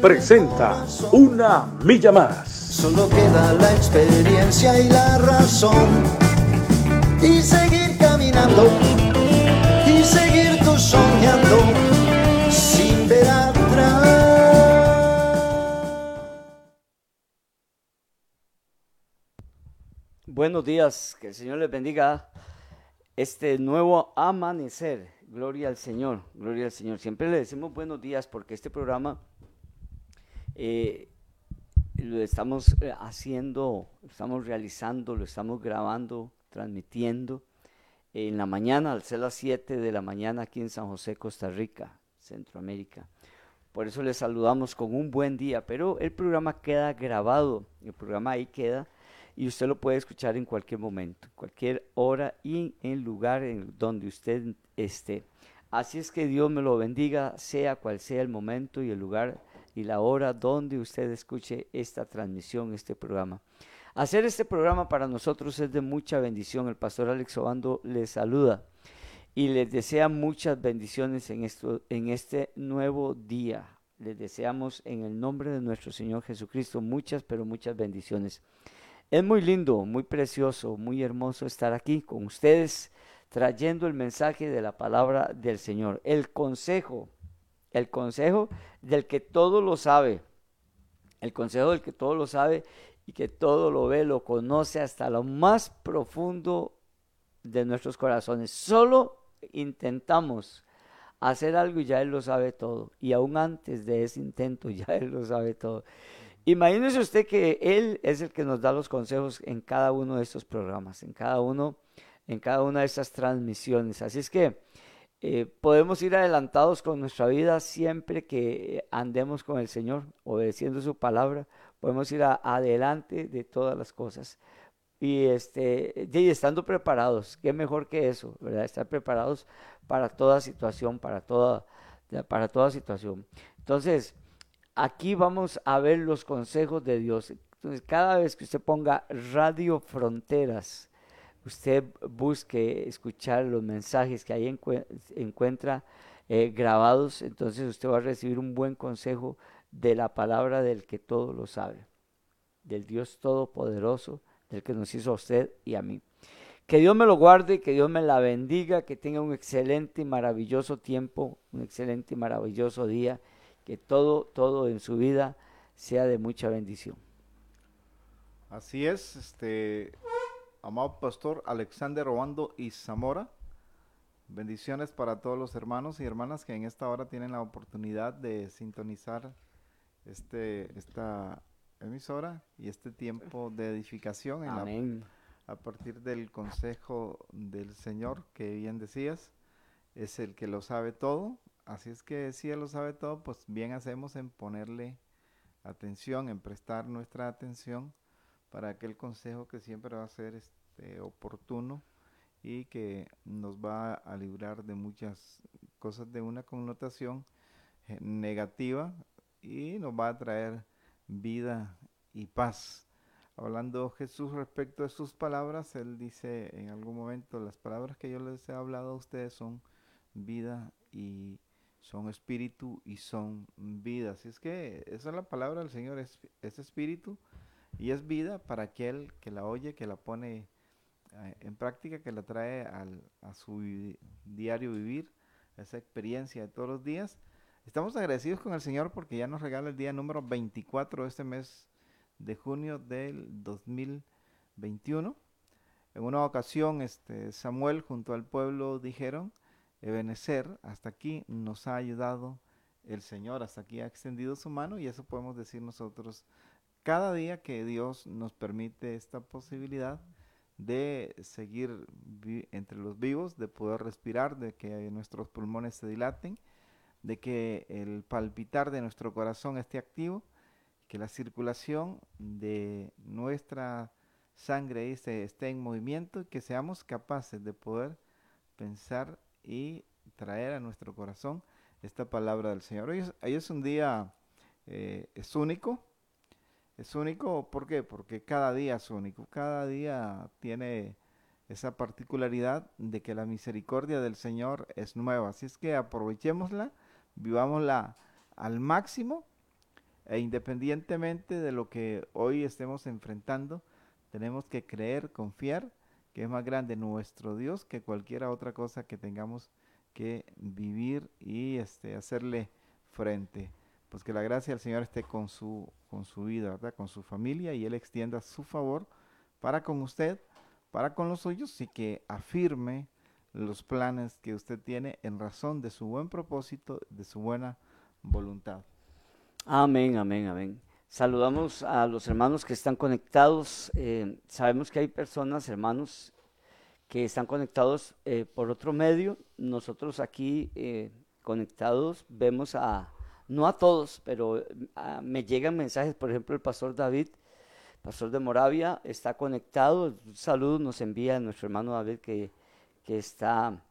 presenta Una Milla Más. Solo queda la experiencia y la razón. Y seguir caminando. Y seguir tú soñando. Sin ver atrás. Buenos días, que el Señor les bendiga este nuevo amanecer. Gloria al Señor, gloria al Señor. Siempre le decimos buenos días porque este programa eh, lo estamos eh, haciendo, lo estamos realizando, lo estamos grabando, transmitiendo en la mañana, al ser las 7 de la mañana aquí en San José, Costa Rica, Centroamérica. Por eso les saludamos con un buen día, pero el programa queda grabado, el programa ahí queda y usted lo puede escuchar en cualquier momento, cualquier hora y en lugar en donde usted esté. Así es que Dios me lo bendiga, sea cual sea el momento y el lugar y la hora donde usted escuche esta transmisión, este programa. Hacer este programa para nosotros es de mucha bendición. El pastor Alex Obando les saluda y les desea muchas bendiciones en, esto, en este nuevo día. Les deseamos en el nombre de nuestro Señor Jesucristo muchas, pero muchas bendiciones. Es muy lindo, muy precioso, muy hermoso estar aquí con ustedes trayendo el mensaje de la palabra del Señor, el consejo el consejo del que todo lo sabe. El consejo del que todo lo sabe y que todo lo ve, lo conoce hasta lo más profundo de nuestros corazones. Solo intentamos hacer algo y ya Él lo sabe todo. Y aún antes de ese intento ya Él lo sabe todo. Imagínese usted que Él es el que nos da los consejos en cada uno de estos programas, en cada uno, en cada una de estas transmisiones. Así es que eh, podemos ir adelantados con nuestra vida siempre que andemos con el Señor, obedeciendo su palabra, podemos ir adelante de todas las cosas. Y, este, y estando preparados, qué mejor que eso, ¿verdad? Estar preparados para toda situación, para toda, para toda situación. Entonces, aquí vamos a ver los consejos de Dios. Entonces, cada vez que usted ponga Radio Fronteras, usted busque escuchar los mensajes que ahí encuentra eh, grabados, entonces usted va a recibir un buen consejo de la palabra del que todo lo sabe, del Dios Todopoderoso, del que nos hizo a usted y a mí. Que Dios me lo guarde, que Dios me la bendiga, que tenga un excelente y maravilloso tiempo, un excelente y maravilloso día, que todo, todo en su vida sea de mucha bendición. Así es, este, amado pastor Alexander Obando y Zamora. Bendiciones para todos los hermanos y hermanas que en esta hora tienen la oportunidad de sintonizar este, esta emisora y este tiempo de edificación en a partir del consejo del Señor que bien decías, es el que lo sabe todo. Así es que si Él lo sabe todo, pues bien hacemos en ponerle atención, en prestar nuestra atención para aquel consejo que siempre va a ser este, oportuno y que nos va a librar de muchas cosas de una connotación eh, negativa y nos va a traer vida y paz. Hablando Jesús respecto a sus palabras, él dice en algún momento, las palabras que yo les he hablado a ustedes son vida y son espíritu y son vida. Así es que esa es la palabra del Señor, es, es espíritu y es vida para aquel que la oye, que la pone eh, en práctica, que la trae al, a su diario vivir, esa experiencia de todos los días. Estamos agradecidos con el Señor porque ya nos regala el día número 24 de este mes de junio del 2021. En una ocasión, este, Samuel junto al pueblo dijeron, Ebenecer, hasta aquí nos ha ayudado el Señor, hasta aquí ha extendido su mano y eso podemos decir nosotros cada día que Dios nos permite esta posibilidad de seguir entre los vivos, de poder respirar, de que nuestros pulmones se dilaten, de que el palpitar de nuestro corazón esté activo, que la circulación de nuestra sangre esté, esté en movimiento y que seamos capaces de poder pensar y traer a nuestro corazón esta palabra del Señor. Hoy es, un día, eh, es único, es único, ¿por qué? Porque cada día es único, cada día tiene esa particularidad de que la misericordia del Señor es nueva. Así es que aprovechémosla, vivámosla al máximo e independientemente de lo que hoy estemos enfrentando, tenemos que creer, confiar que es más grande nuestro Dios que cualquier otra cosa que tengamos que vivir y este, hacerle frente. Pues que la gracia del Señor esté con su, con su vida, ¿verdad? con su familia y Él extienda su favor para con usted para con los suyos y que afirme los planes que usted tiene en razón de su buen propósito, de su buena voluntad. Amén, amén, amén. Saludamos a los hermanos que están conectados. Eh, sabemos que hay personas, hermanos, que están conectados eh, por otro medio. Nosotros aquí eh, conectados vemos a, no a todos, pero me llegan mensajes, por ejemplo, el pastor David pastor de Moravia, está conectado. Un saludo nos envía nuestro hermano David que, que está,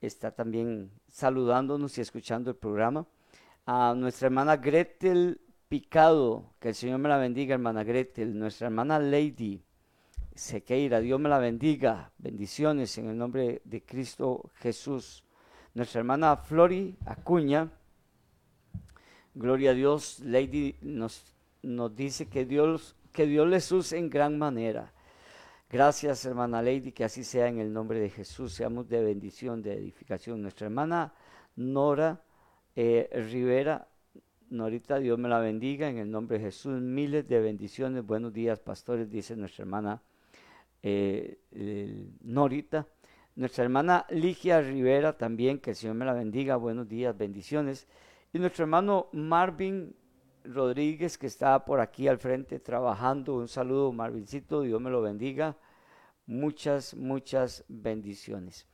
está también saludándonos y escuchando el programa. A nuestra hermana Gretel Picado, que el Señor me la bendiga, hermana Gretel. Nuestra hermana Lady Sequeira, Dios me la bendiga. Bendiciones en el nombre de Cristo Jesús. Nuestra hermana Flori Acuña, gloria a Dios. Lady nos, dice que Dios que Dios les use en gran manera. Gracias, hermana Lady, que así sea en el nombre de Jesús. Seamos de bendición, de edificación. Nuestra hermana Nora eh, Rivera, Norita, Dios me la bendiga en el nombre de Jesús. Miles de bendiciones. Buenos días, pastores, dice nuestra hermana eh, Norita. Nuestra hermana Ligia Rivera también, que el Señor me la bendiga. Buenos días, bendiciones. Y nuestro hermano Marvin Rodríguez, que está por aquí al frente trabajando. Un saludo, Marvincito, Dios me lo bendiga. Muchas, muchas bendiciones.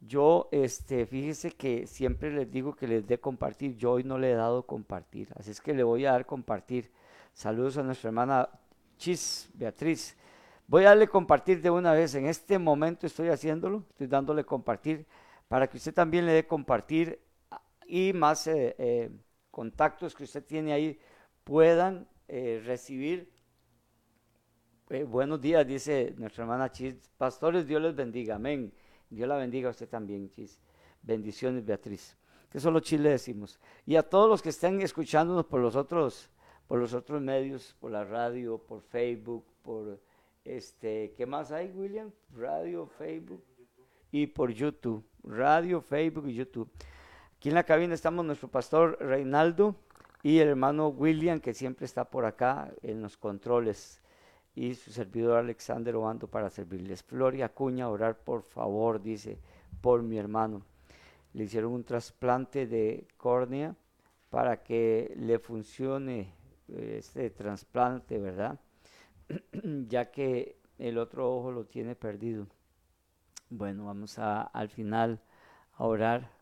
Yo, este, fíjese que siempre les digo que les dé compartir. Yo hoy no le he dado compartir, así es que le voy a dar compartir. Saludos a nuestra hermana Chis, Beatriz. Voy a darle compartir de una vez. En este momento estoy haciéndolo, estoy dándole compartir para que usted también le dé compartir y más eh, eh, contactos que usted tiene ahí puedan eh, recibir. Buenos días, dice nuestra hermana Chis. Pastores, Dios les bendiga. Amén. Dios la bendiga a usted también, Chis. Bendiciones, Beatriz. Que solo Chis le decimos. Y a todos los que estén escuchándonos por los otros, por los otros medios, por la radio, por Facebook, por este, ¿qué más hay, William? Radio, Facebook y por YouTube. Radio, Facebook y YouTube. Aquí en la cabina estamos nuestro pastor Reinaldo y el hermano William, que siempre está por acá en los controles, y su servidor Alexander Obando para servirles. Floria Acuña, orar por favor, dice, por mi hermano. Le hicieron un trasplante de córnea para que le funcione eh, este trasplante, ¿verdad? ya que el otro ojo lo tiene perdido. Bueno, vamos a, al final a orar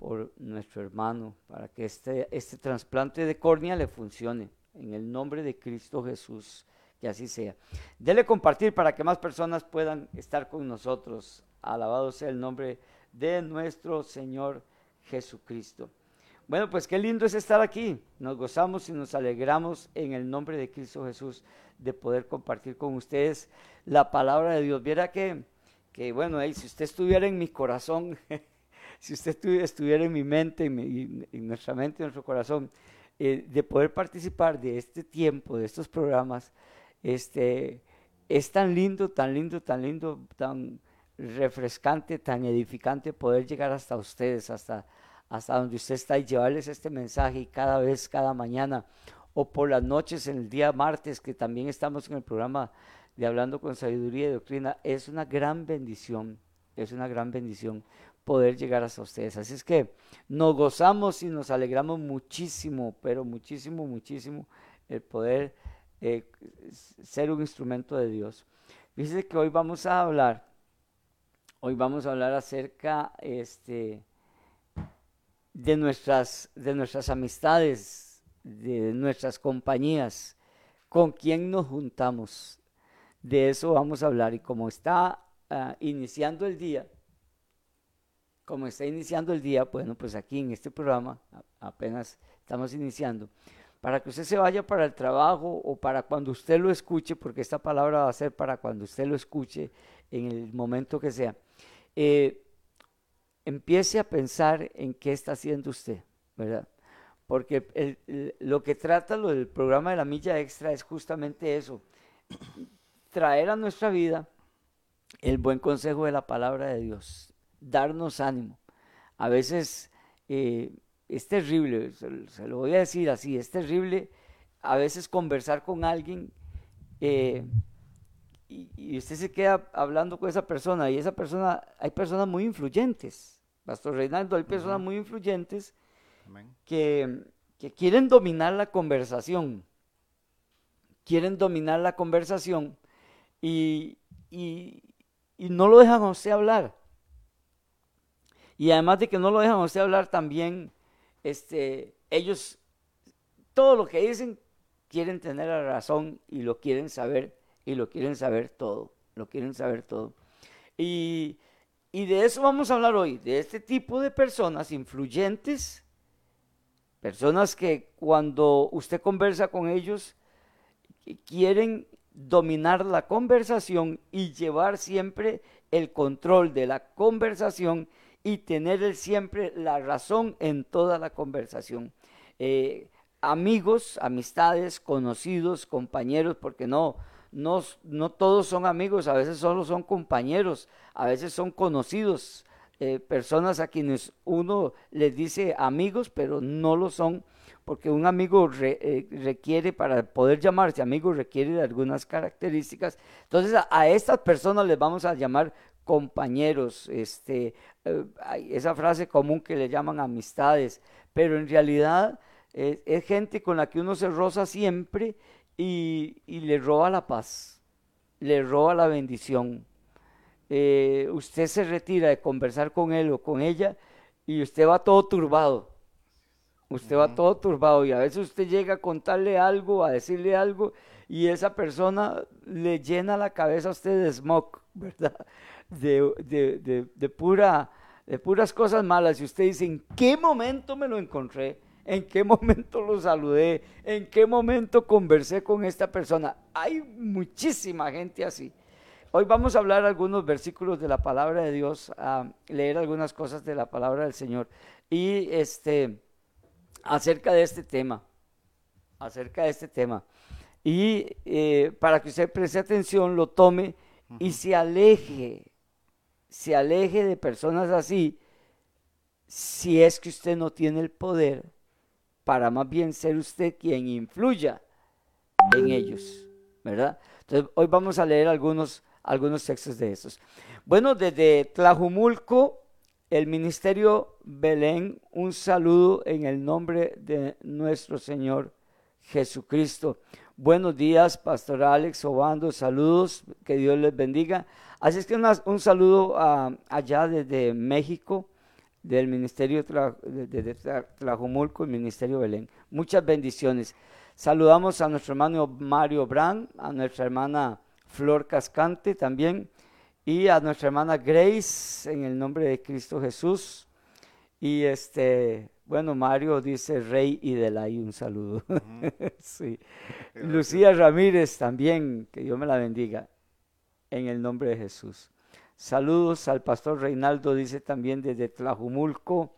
por nuestro hermano, para que este, este trasplante de córnea le funcione. En el nombre de Cristo Jesús, que así sea. Dele compartir para que más personas puedan estar con nosotros. Alabado sea el nombre de nuestro Señor Jesucristo. Bueno, pues qué lindo es estar aquí. Nos gozamos y nos alegramos en el nombre de Cristo Jesús de poder compartir con ustedes la palabra de Dios. Viera que, que bueno, si usted estuviera en mi corazón, si usted estuviera en mi mente, en, nuestra mente, en nuestro corazón, eh, de poder participar de este tiempo, de estos programas, este, es tan lindo, tan lindo, tan lindo, tan refrescante, tan edificante poder llegar hasta ustedes, hasta, hasta donde usted está y llevarles este mensaje y cada vez, cada mañana o por las noches en el día martes que también estamos en el programa de Hablando con Sabiduría y Doctrina, es una gran bendición, es una gran bendición poder llegar hasta ustedes. Así es que nos gozamos y nos alegramos muchísimo, pero muchísimo, muchísimo el poder eh, ser un instrumento de Dios. Dice que hoy vamos a hablar, hoy vamos a hablar acerca este, de, nuestras, de nuestras amistades de nuestras compañías, con quién nos juntamos. De eso vamos a hablar. Y como está ah, iniciando el día, como está iniciando el día, bueno, pues aquí en este programa apenas estamos iniciando, para que usted se vaya para el trabajo o para cuando usted lo escuche, porque esta palabra va a ser para cuando usted lo escuche en el momento que sea, eh, empiece a pensar en qué está haciendo usted, ¿verdad? Porque lo que trata lo del programa de la milla extra es justamente eso, traer a nuestra vida el buen consejo de la palabra de Dios, darnos ánimo. A veces eh, es terrible, se, lo voy a decir así, es terrible a veces conversar con alguien eh, y, usted se queda hablando con esa persona y esa persona, hay personas muy influyentes, Pastor Reinaldo, hay personas muy influyentes que, quieren dominar la conversación, quieren dominar la conversación y, y, no lo dejan a usted hablar. Y además de que no lo dejan a usted hablar, también este, ellos, todo lo que dicen, quieren tener la razón y lo quieren saber y lo quieren saber todo, lo quieren saber todo. Y, de eso vamos a hablar hoy, de este tipo de personas influyentes, personas que cuando usted conversa con ellos, quieren dominar la conversación y llevar siempre el control de la conversación y tener siempre la razón en toda la conversación. Eh, amigos, amistades, conocidos, compañeros, porque no, no, no todos son amigos, a veces solo son compañeros, a veces son conocidos, eh, personas a quienes uno les dice amigos, pero no lo son, porque un amigo eh, requiere, para poder llamarse amigo, requiere de algunas características. Entonces a, estas personas les vamos a llamar compañeros, este, eh, esa frase común que le llaman amistades, pero en realidad es gente con la que uno se roza siempre y, le roba la paz, le roba la bendición. Eh, usted se retira de conversar con él o con ella y usted va todo turbado. Usted va todo turbado y a veces usted llega a contarle algo, a decirle algo y esa persona le llena la cabeza a usted de smog, ¿verdad? De, de, pura, de puras cosas malas. Y usted dice, ¿en qué momento me lo encontré? en qué momento lo saludé, en qué momento conversé con esta persona. Hay muchísima gente así. Hoy vamos a hablar algunos versículos de la palabra de Dios, a leer algunas cosas de la palabra del Señor y este acerca de este tema, acerca de este tema. Y eh, para que usted preste atención, lo tome y se aleje, se aleje de personas así, si es que usted no tiene el poder para más bien ser usted quien influya en ellos, ¿verdad? Entonces, hoy vamos a leer algunos, algunos textos de esos. Bueno, desde Tlajumulco, el Ministerio Belén, un saludo en el nombre de nuestro Señor Jesucristo. Buenos días, Pastor Alex Obando, saludos, que Dios les bendiga. Así es que un saludo ah, allá desde México del Ministerio de, Tlajumulco, el Ministerio Belén. Muchas bendiciones. Saludamos a nuestro hermano Mario Brand, a nuestra hermana Flor Cascante también, y a nuestra hermana Grace, en el nombre de Cristo Jesús. Y este, bueno, Mario dice Rey y Delay, un saludo. sí. Lucía Ramírez también, que Dios me la bendiga, en el nombre de Jesús. Saludos al pastor Reinaldo, dice también desde Tlajumulco.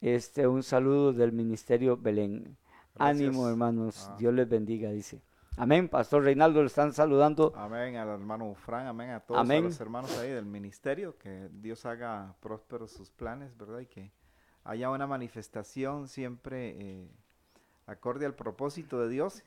Este, un saludo del Ministerio Belén. Ánimo, hermanos. Ah. Dios les bendiga, dice. Amén, Pastor Reinaldo, le están saludando. Amén al hermano Fran, amén a todos los hermanos ahí del ministerio, que Dios haga prósperos sus planes, ¿verdad? Y que haya una manifestación siempre eh, acorde al propósito de Dios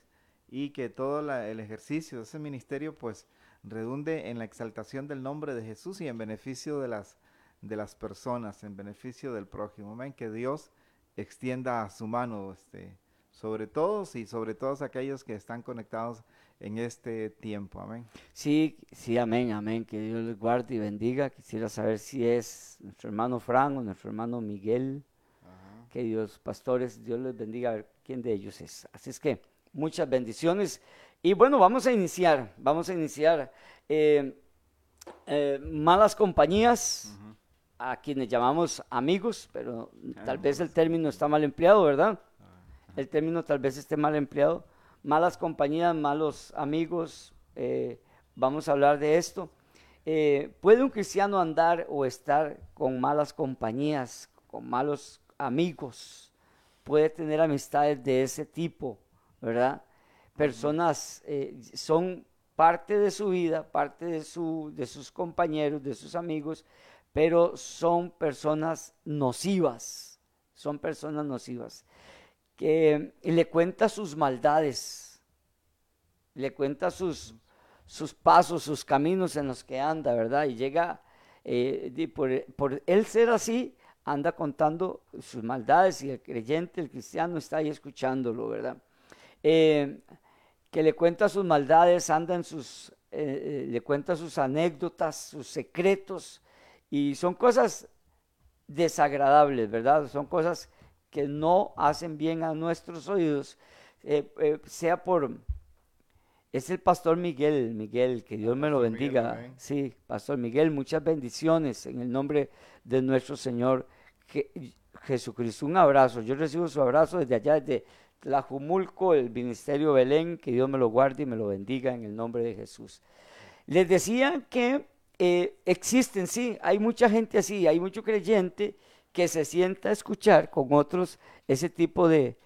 y que todo el ejercicio de ese ministerio, pues, redunde en la exaltación del nombre de Jesús y en beneficio de las, de las personas, en beneficio del prójimo. Amén. Que Dios extienda su mano este, sobre todos y sobre todos aquellos que están conectados en este tiempo. Amén. Sí, sí, amén, amén. Que Dios les guarde y bendiga. Quisiera saber si es nuestro hermano Fran o nuestro hermano Miguel. Que Dios, pastores, Dios les bendiga. quién de ellos es. Así es que muchas bendiciones. Y bueno, vamos a iniciar, vamos a iniciar. Eh, eh, malas compañías, a quienes llamamos amigos, pero tal vez el término está mal empleado, ¿verdad? El término tal vez esté mal empleado. Malas compañías, malos amigos, eh, vamos a hablar de esto. ¿Puede un cristiano andar o estar con malas compañías, con malos amigos? ¿Puede tener amistades de ese tipo, verdad? Personas eh, son parte de su vida, parte de, su, de sus compañeros, de sus amigos, pero son personas nocivas, son personas nocivas, que le cuenta sus maldades, le cuenta sus, sus pasos, sus caminos en los que anda, ¿verdad? Y llega, eh, por, por él ser así, anda contando sus maldades y el creyente, el cristiano está ahí escuchándolo, ¿verdad? Eh, que le cuenta sus maldades, anda en sus, eh, eh, le cuenta sus anécdotas, sus secretos, y son cosas desagradables, ¿verdad? Son cosas que no hacen bien a nuestros oídos, eh, sea por... Es el pastor Miguel, Miguel, que Dios me lo bendiga. sí, pastor Miguel, muchas bendiciones en el nombre de nuestro Señor Jesucristo. Un abrazo, yo recibo su abrazo desde allá, desde Tlajumulco, el Ministerio Belén, que Dios me lo guarde y me lo bendiga en el nombre de Jesús. Les decía que eh, existen, sí, hay mucha gente así, hay mucho creyente que se sienta a escuchar con otros ese tipo de,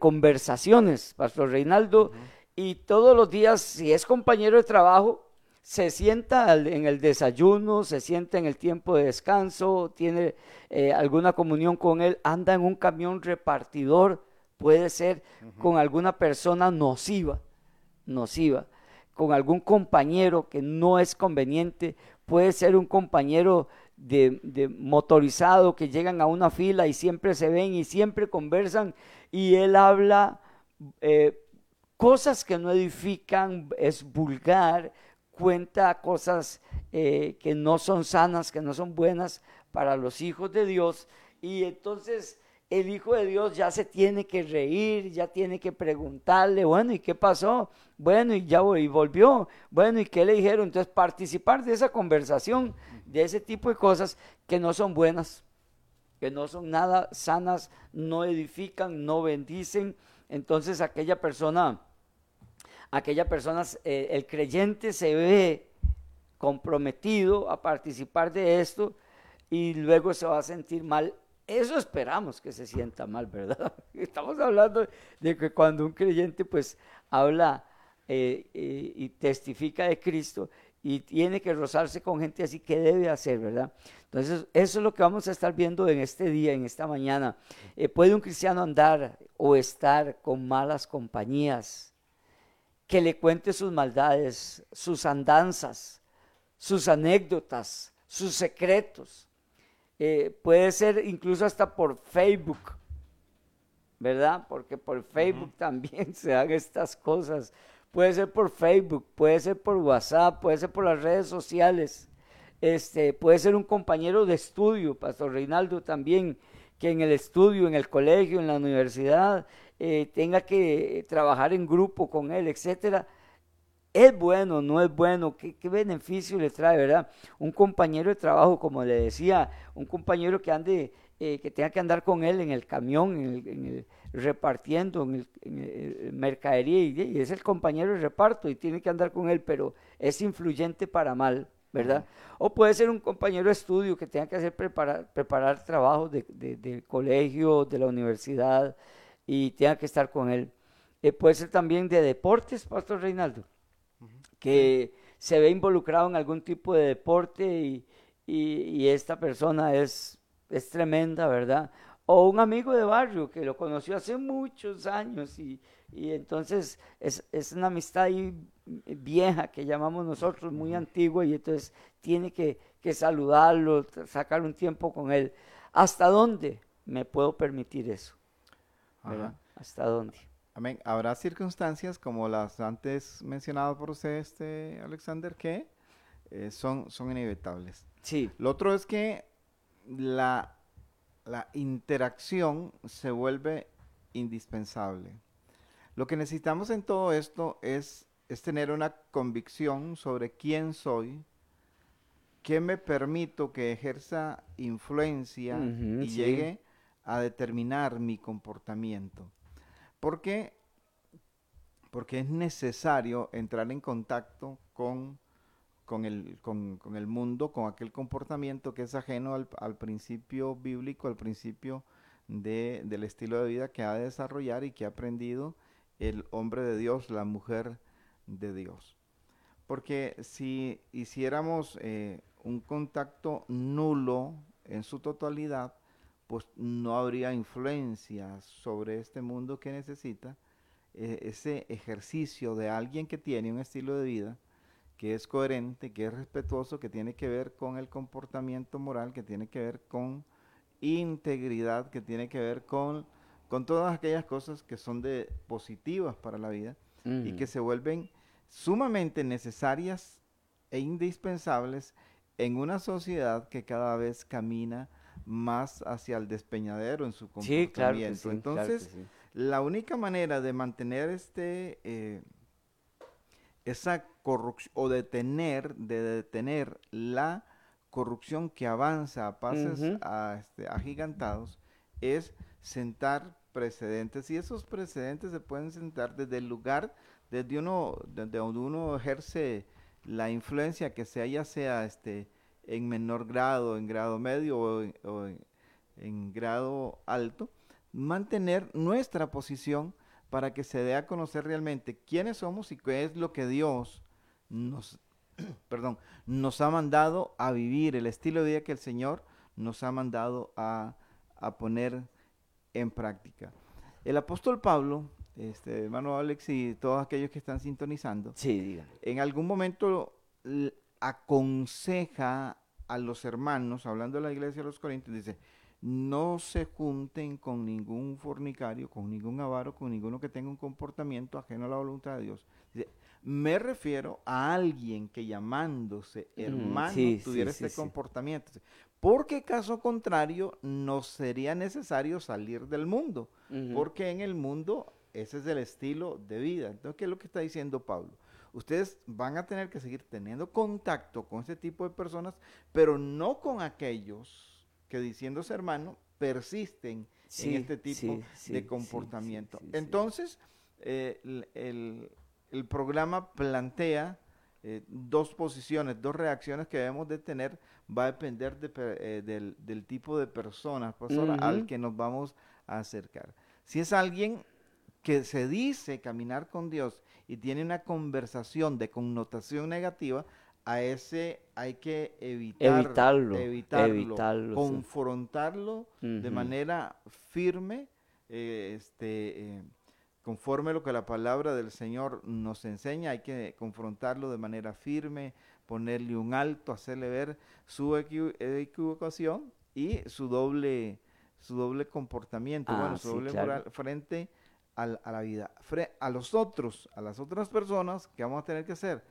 conversaciones, Pastor Reinaldo, y todos los días, si es compañero de trabajo, se sienta en el desayuno, se sienta en el tiempo de descanso, tiene eh, alguna comunión con él, anda en un camión repartidor puede ser con alguna persona nociva, nociva, con algún compañero que no es conveniente, puede ser un compañero de, motorizado que llegan a una fila y siempre se ven y siempre conversan y él habla eh, cosas que no edifican, es vulgar, cuenta cosas eh, que no son sanas, que no son buenas para los hijos de Dios y entonces el Hijo de Dios ya se tiene que reír, ya tiene que preguntarle, bueno, ¿y qué pasó? Bueno, y ya y volvió, bueno, ¿y qué le dijeron? Entonces, participar de esa conversación, de ese tipo de cosas que no son buenas, que no son nada sanas, no edifican, no bendicen. Entonces, aquella persona, aquella persona, eh, el creyente se ve comprometido a participar de esto y luego se va a sentir mal eso esperamos que se sienta mal, ¿verdad? Estamos hablando de que cuando un creyente pues habla eh, eh, y testifica de Cristo y tiene que rozarse con gente así, ¿qué debe hacer, verdad? Entonces, eso es lo que vamos a estar viendo en este día, en esta mañana. Eh, ¿Puede un cristiano andar o estar con malas compañías? Que le cuente sus maldades, sus andanzas, sus anécdotas, sus secretos eh, puede ser incluso hasta por Facebook, ¿verdad? Porque por Facebook también se dan estas cosas. Puede ser por Facebook, puede ser por WhatsApp, puede ser por las redes sociales. Este, puede ser un compañero de estudio, Pastor Reinaldo también, que en el estudio, en el colegio, en la universidad, eh, tenga que trabajar en grupo con él, etcétera ¿Es bueno? ¿No es bueno? ¿Qué, beneficio le trae, verdad? Un compañero de trabajo, como le decía, un compañero que ande, eh, que tenga que andar con él en el camión, en el, repartiendo, en el, mercadería, y, es el compañero de reparto y tiene que andar con él, pero es influyente para mal, ¿verdad? O puede ser un compañero de estudio que tenga que hacer preparar, preparar trabajos de, del colegio, de la universidad, y tenga que estar con él. Eh, puede ser también de deportes, Pastor Reinaldo que se ve involucrado en algún tipo de deporte y, y, esta persona es, es tremenda, ¿verdad? O un amigo de barrio que lo conoció hace muchos años y, y entonces es, es, una amistad vieja que llamamos nosotros, muy antigua, y entonces tiene que, que saludarlo, sacar un tiempo con él. ¿Hasta dónde me puedo permitir eso? ¿Hasta dónde? Amén. Habrá circunstancias como las antes mencionadas por usted, este Alexander, que eh, son, son inevitables. Sí. Lo otro es que la, la interacción se vuelve indispensable. Lo que necesitamos en todo esto es, es tener una convicción sobre quién soy, qué me permito que ejerza influencia y sí. llegue a determinar mi comportamiento. Porque, porque es necesario entrar en contacto con, con, el, con el mundo, con aquel comportamiento que es ajeno al, al principio bíblico, al principio de- del estilo de vida que ha de desarrollar y que ha aprendido el hombre de Dios, la mujer de Dios. Porque si hiciéramos eh, un contacto nulo en su totalidad, pues no habría influencia sobre este mundo que necesita eh, ese ejercicio de alguien que tiene un estilo de vida que es coherente, que es respetuoso, que tiene que ver con el comportamiento moral, que tiene que ver con integridad, que tiene que ver con, con todas aquellas cosas que son de positivas para la vida y Ujú. que se vuelven sumamente necesarias e indispensables en una sociedad que cada vez camina más hacia el despeñadero en su comportamiento. Sí, claro que sí. claro que Entonces, sí. la única manera de mantener este eh, esa corrupción o detener, de detener la corrupción que avanza a pases a, este, agigantados es sentar precedentes y esos precedentes se pueden sentar desde el lugar desde uno desde donde uno ejerce la influencia que sea ya sea este en menor grado en grado medio o en- o en- en grado alto mantener nuestra posición para que se dé a conocer realmente quiénes somos y qué es lo que Dios nos, perdón, nos ha mandado a vivir, el estilo de vida que el Señor nos ha mandado a, a poner en práctica. El apóstol Pablo, este, hermano Alex y todos aquellos que están sintonizando, Sí, en algún momento aconseja a los hermanos, hablando de la iglesia de los Corintios, dice, no se junten con ningún fornicario, con ningún avaro, con ninguno que tenga un comportamiento ajeno a la voluntad de Dios. Dice, me refiero a alguien que llamándose Mm, hermano sí, tuviera sí, este sí. comportamiento. Porque caso contrario, nos sería necesario salir del mundo porque en el mundo ese es el estilo de vida. Entonces, ¿qué es lo que está diciendo Pablo? Ustedes van a tener que seguir teniendo contacto con ese tipo de personas, pero no con aquellos que diciéndose hermano persisten Sí, en este tipo sí, sí, de comportamiento. Entonces, eh, el, el- el programa plantea eh, dos posiciones, dos reacciones que debemos de tener, va a depender de eh, del, del tipo de persona, pastora, al que nos vamos a acercar. Si es alguien que se dice caminar con Dios y tiene una conversación de connotación negativa, a ese hay que evitar, Evitarlo, evitarlo, evitarlo, sí. confrontarlo de manera firme, eh, este, eh, conforme a lo que la palabra del Señor nos enseña, hay que confrontarlo de manera firme, ponerle un alto, hacerle ver su equi- equivocación y su doble, su doble comportamiento, Ah, bueno, su sí, doble claro. moral frente a, la vida, a los otros, a las otras personas que vamos a tener que hacer,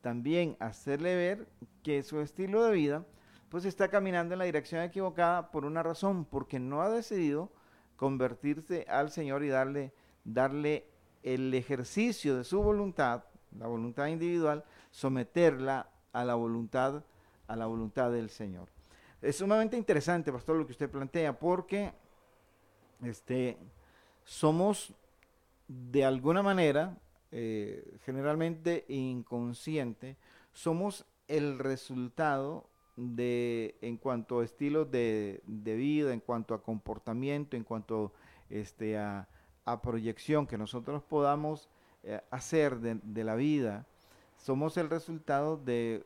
también hacerle ver que su estilo de vida pues está caminando en la dirección equivocada por una razón, porque no ha decidido convertirse al Señor y darle, darle el ejercicio de su voluntad, la voluntad individual, someterla a la voluntad, a la voluntad del Señor. Es sumamente interesante, pastor, lo que usted plantea, porque este, somos de alguna manera, eh, generalmente inconsciente, somos el resultado de, en cuanto a estilo de, de vida, en cuanto a comportamiento, en cuanto este, a, a proyección que nosotros podamos eh, hacer de, de la vida, somos el resultado de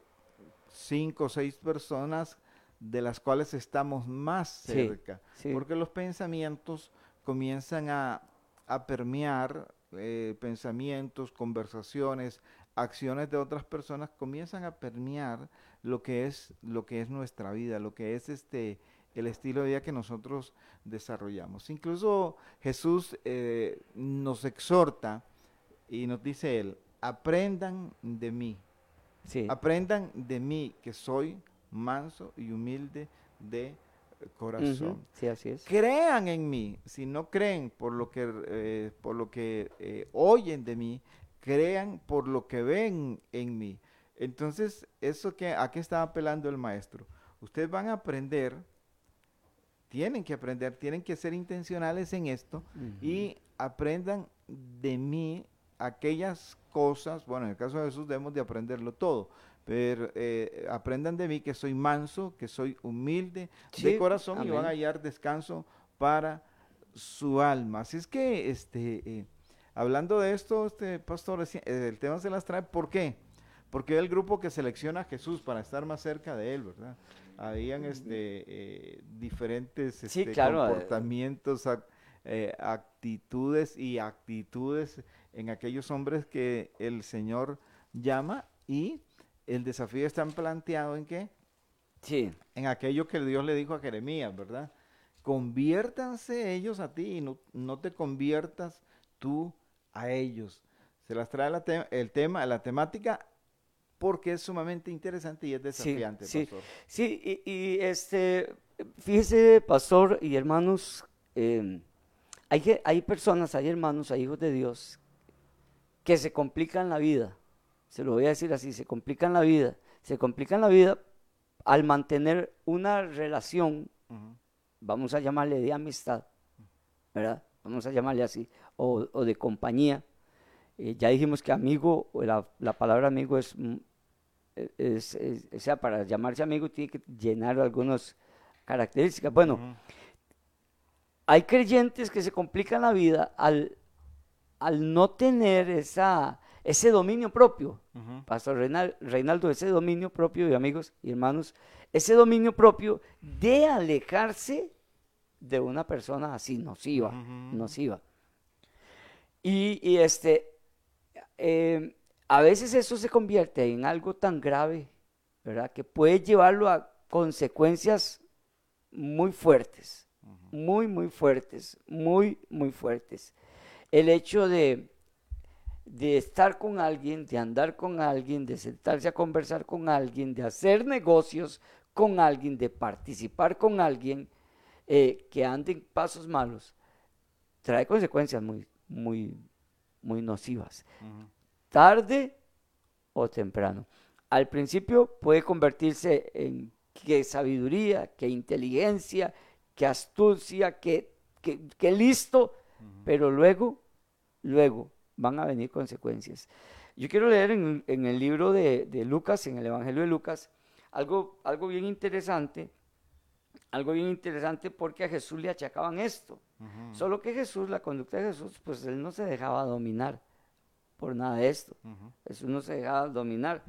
cinco o seis personas de las cuales estamos más Sí, cerca, sí. porque los pensamientos comienzan a, a permear, eh, pensamientos, conversaciones, acciones de otras personas comienzan a permear lo que es lo que es nuestra vida, lo que es este el estilo de vida que nosotros desarrollamos. Incluso Jesús eh, nos exhorta y nos dice él, aprendan de mí, Sí. aprendan de mí que soy manso y humilde de corazón. Sí, así es. Crean en mí. Si no creen por lo que, eh, por lo que eh, oyen de mí, crean por lo que ven en mí. Entonces, eso que a qué estaba apelando el maestro. Ustedes van a aprender, tienen que aprender, tienen que ser intencionales en esto y aprendan de mí aquellas cosas, bueno, en el caso de Jesús debemos de aprenderlo todo, pero eh, aprendan de mí que soy manso, que soy humilde de corazón y van a hallar descanso para su alma. Así es que, este, eh, hablando de esto, este pastor, eh, el tema se las trae, ¿por qué? Porque es el grupo que selecciona a Jesús para estar más cerca de él, ¿verdad? Habían este, diferentes este, comportamientos, actitudes y actitudes en aquellos hombres que el Señor llama y el desafío está planteado en qué? Sí. En aquello que Dios le dijo a Jeremías, ¿verdad? Conviértanse ellos a ti y no, no te conviertas tú a ellos. Se las trae el tema, la temática, porque es sumamente interesante y es desafiante, sí, pastor. Sí, y, y, este, fíjese, pastor y hermanos, eh, hay, hay personas, hay hermanos, hay hijos de Dios que se complican la vida se lo voy a decir así, se complican la vida, se complican la vida al mantener una relación, vamos a llamarle de amistad, ¿verdad? Vamos a llamarle así, o, de compañía. Eh, ya dijimos que amigo, la, la palabra amigo es, mm, es, o sea, para llamarse amigo tiene que llenar algunas características. Bueno, hay creyentes que se complican la vida al, al no tener esa ese dominio propio, Pastor Reinaldo, ese dominio propio, y amigos y hermanos, ese dominio propio de alejarse de una persona así nociva, nociva. Y, este, eh, a veces eso se convierte en algo tan grave, ¿verdad? Que puede llevarlo a consecuencias muy fuertes, muy, muy fuertes, muy, muy fuertes. El hecho de, de estar con alguien, de andar con alguien, de sentarse a conversar con alguien, de hacer negocios con alguien, de participar con alguien eh, que ande en pasos malos, trae consecuencias muy, muy, muy nocivas. Tarde o temprano. Al principio puede convertirse en que sabiduría, que inteligencia, que astucia, que, que, listo, pero luego, luego van a venir consecuencias. Yo quiero leer en, el libro de, Lucas, en el Evangelio de Lucas, algo, algo bien interesante, algo bien interesante porque a Jesús le achacaban esto. Solo que Jesús, la conducta de Jesús, pues él no se dejaba dominar por nada de esto. Jesús no se dejaba dominar.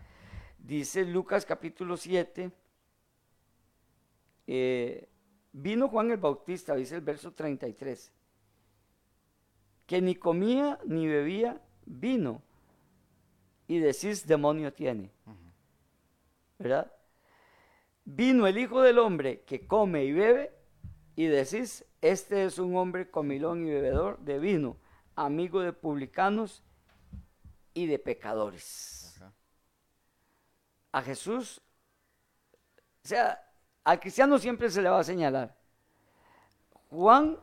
Dice Lucas capítulo 7, eh, vino Juan el Bautista, dice el verso 33 que ni comía ni bebía vino y decís demonio tiene. ¿Verdad? Vino el Hijo del Hombre que come y bebe y decís, este es un hombre comilón y bebedor de vino, amigo de publicanos y de pecadores. A Jesús, o sea, al cristiano siempre se le va a señalar. Juan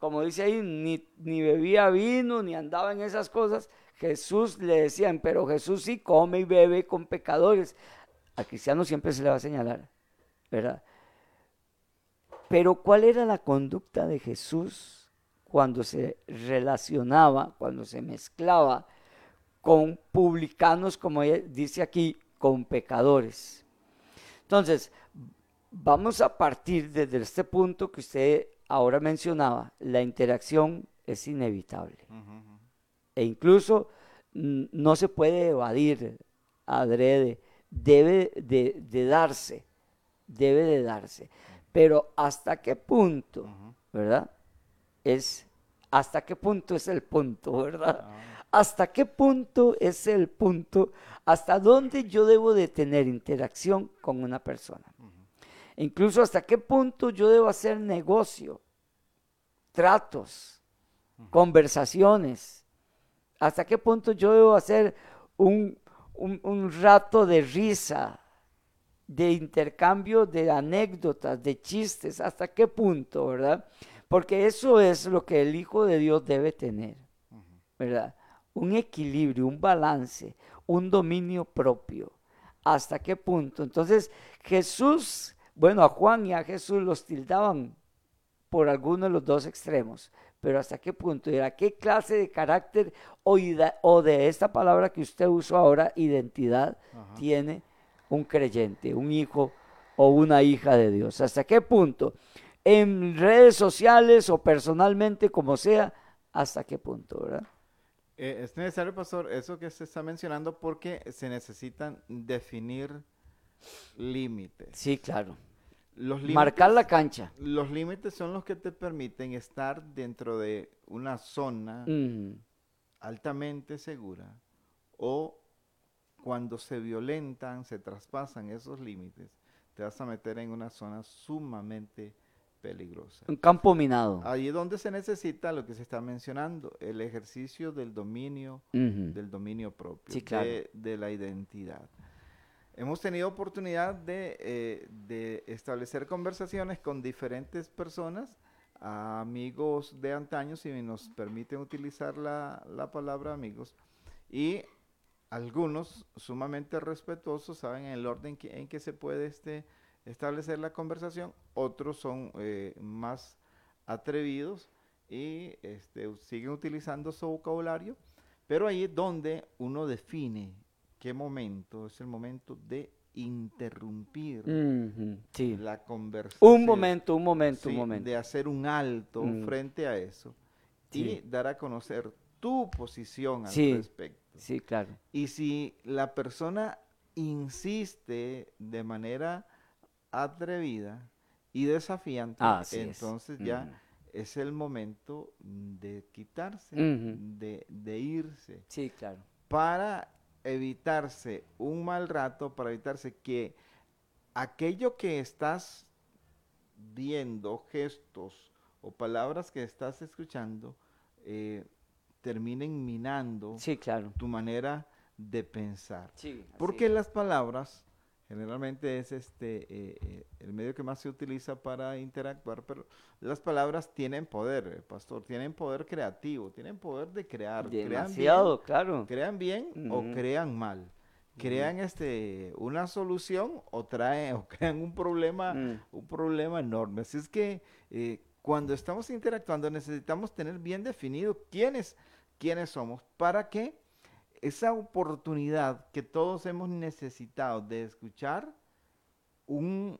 como dice ahí, ni, ni bebía vino, ni andaba en esas cosas. Jesús le decían, pero Jesús sí come y bebe con pecadores. Al cristiano siempre se le va a señalar, ¿verdad? Pero ¿cuál era la conducta de Jesús cuando se relacionaba, cuando se mezclaba con publicanos, como dice aquí, con pecadores? Entonces, vamos a partir desde este punto que usted ahora mencionaba, la interacción es inevitable. E incluso no se puede evadir adrede, debe de, darse, debe de darse. Pero hasta qué punto, ¿verdad? Es, hasta qué punto es el punto, ¿verdad? Ah. ¿Hasta qué punto es el punto? ¿Hasta dónde yo debo de tener interacción con una persona? Incluso hasta qué punto yo debo hacer negocio, tratos, conversaciones. Hasta qué punto yo debo hacer un, rato de risa, de intercambio de anécdotas, de chistes, hasta qué punto, ¿verdad? Porque eso es lo que el Hijo de Dios debe tener, ¿verdad? Un equilibrio, un balance, un dominio propio. ¿Hasta qué punto? Entonces Jesús, bueno, a Juan y a Jesús los tildaban por alguno de los dos extremos, pero hasta qué punto, era qué clase de carácter o, de esta palabra que usted usó ahora, identidad, tiene un creyente, un hijo o una hija de Dios. ¿Hasta qué punto? En redes sociales o personalmente, como sea, ¿hasta qué punto, verdad? Eh, es necesario, pastor, eso que se está mencionando porque se necesitan definir límites. Sí, claro. Marcar la cancha. Los límites son los que te permiten estar dentro de una zona altamente segura o cuando se violentan, se traspasan esos límites, te vas a meter en una zona sumamente peligrosa. Un campo minado. Ahí es donde se necesita lo que se está mencionando, el ejercicio del dominio, del dominio propio, de, la identidad. Hemos tenido oportunidad eh, de, establecer conversaciones con diferentes personas, amigos de antaño, si nos permiten utilizar la, palabra amigos, y algunos sumamente respetuosos saben el orden en que se puede este, establecer la conversación, otros son eh, más atrevidos y este, siguen utilizando su vocabulario, pero ahí es donde uno define qué momento es el momento de interrumpir la conversación. Un momento, un momento, un momento. De hacer un alto mm. frente a eso y dar a conocer tu posición al respecto. Sí, claro. Y si la persona insiste de manera atrevida y desafiante, entonces ya es el momento de quitarse, de, de, irse. Sí, claro. Para evitarse un mal rato, para evitarse que aquello que estás viendo, gestos o palabras que estás escuchando, eh, terminen minando sí, claro. tu manera de pensar. Porque las palabras generalmente es este eh, eh, el medio que más se utiliza para interactuar, pero las palabras tienen poder, eh, pastor, tienen poder creativo, tienen poder de crear. Demasiado, crean bien, claro. Crean bien o crean mal. Crean este una solución o traen o crean un problema, mm. un problema enorme. Así es que cuando estamos interactuando necesitamos tener bien definido quiénes, quiénes somos para que esa oportunidad que todos hemos necesitado de escuchar un,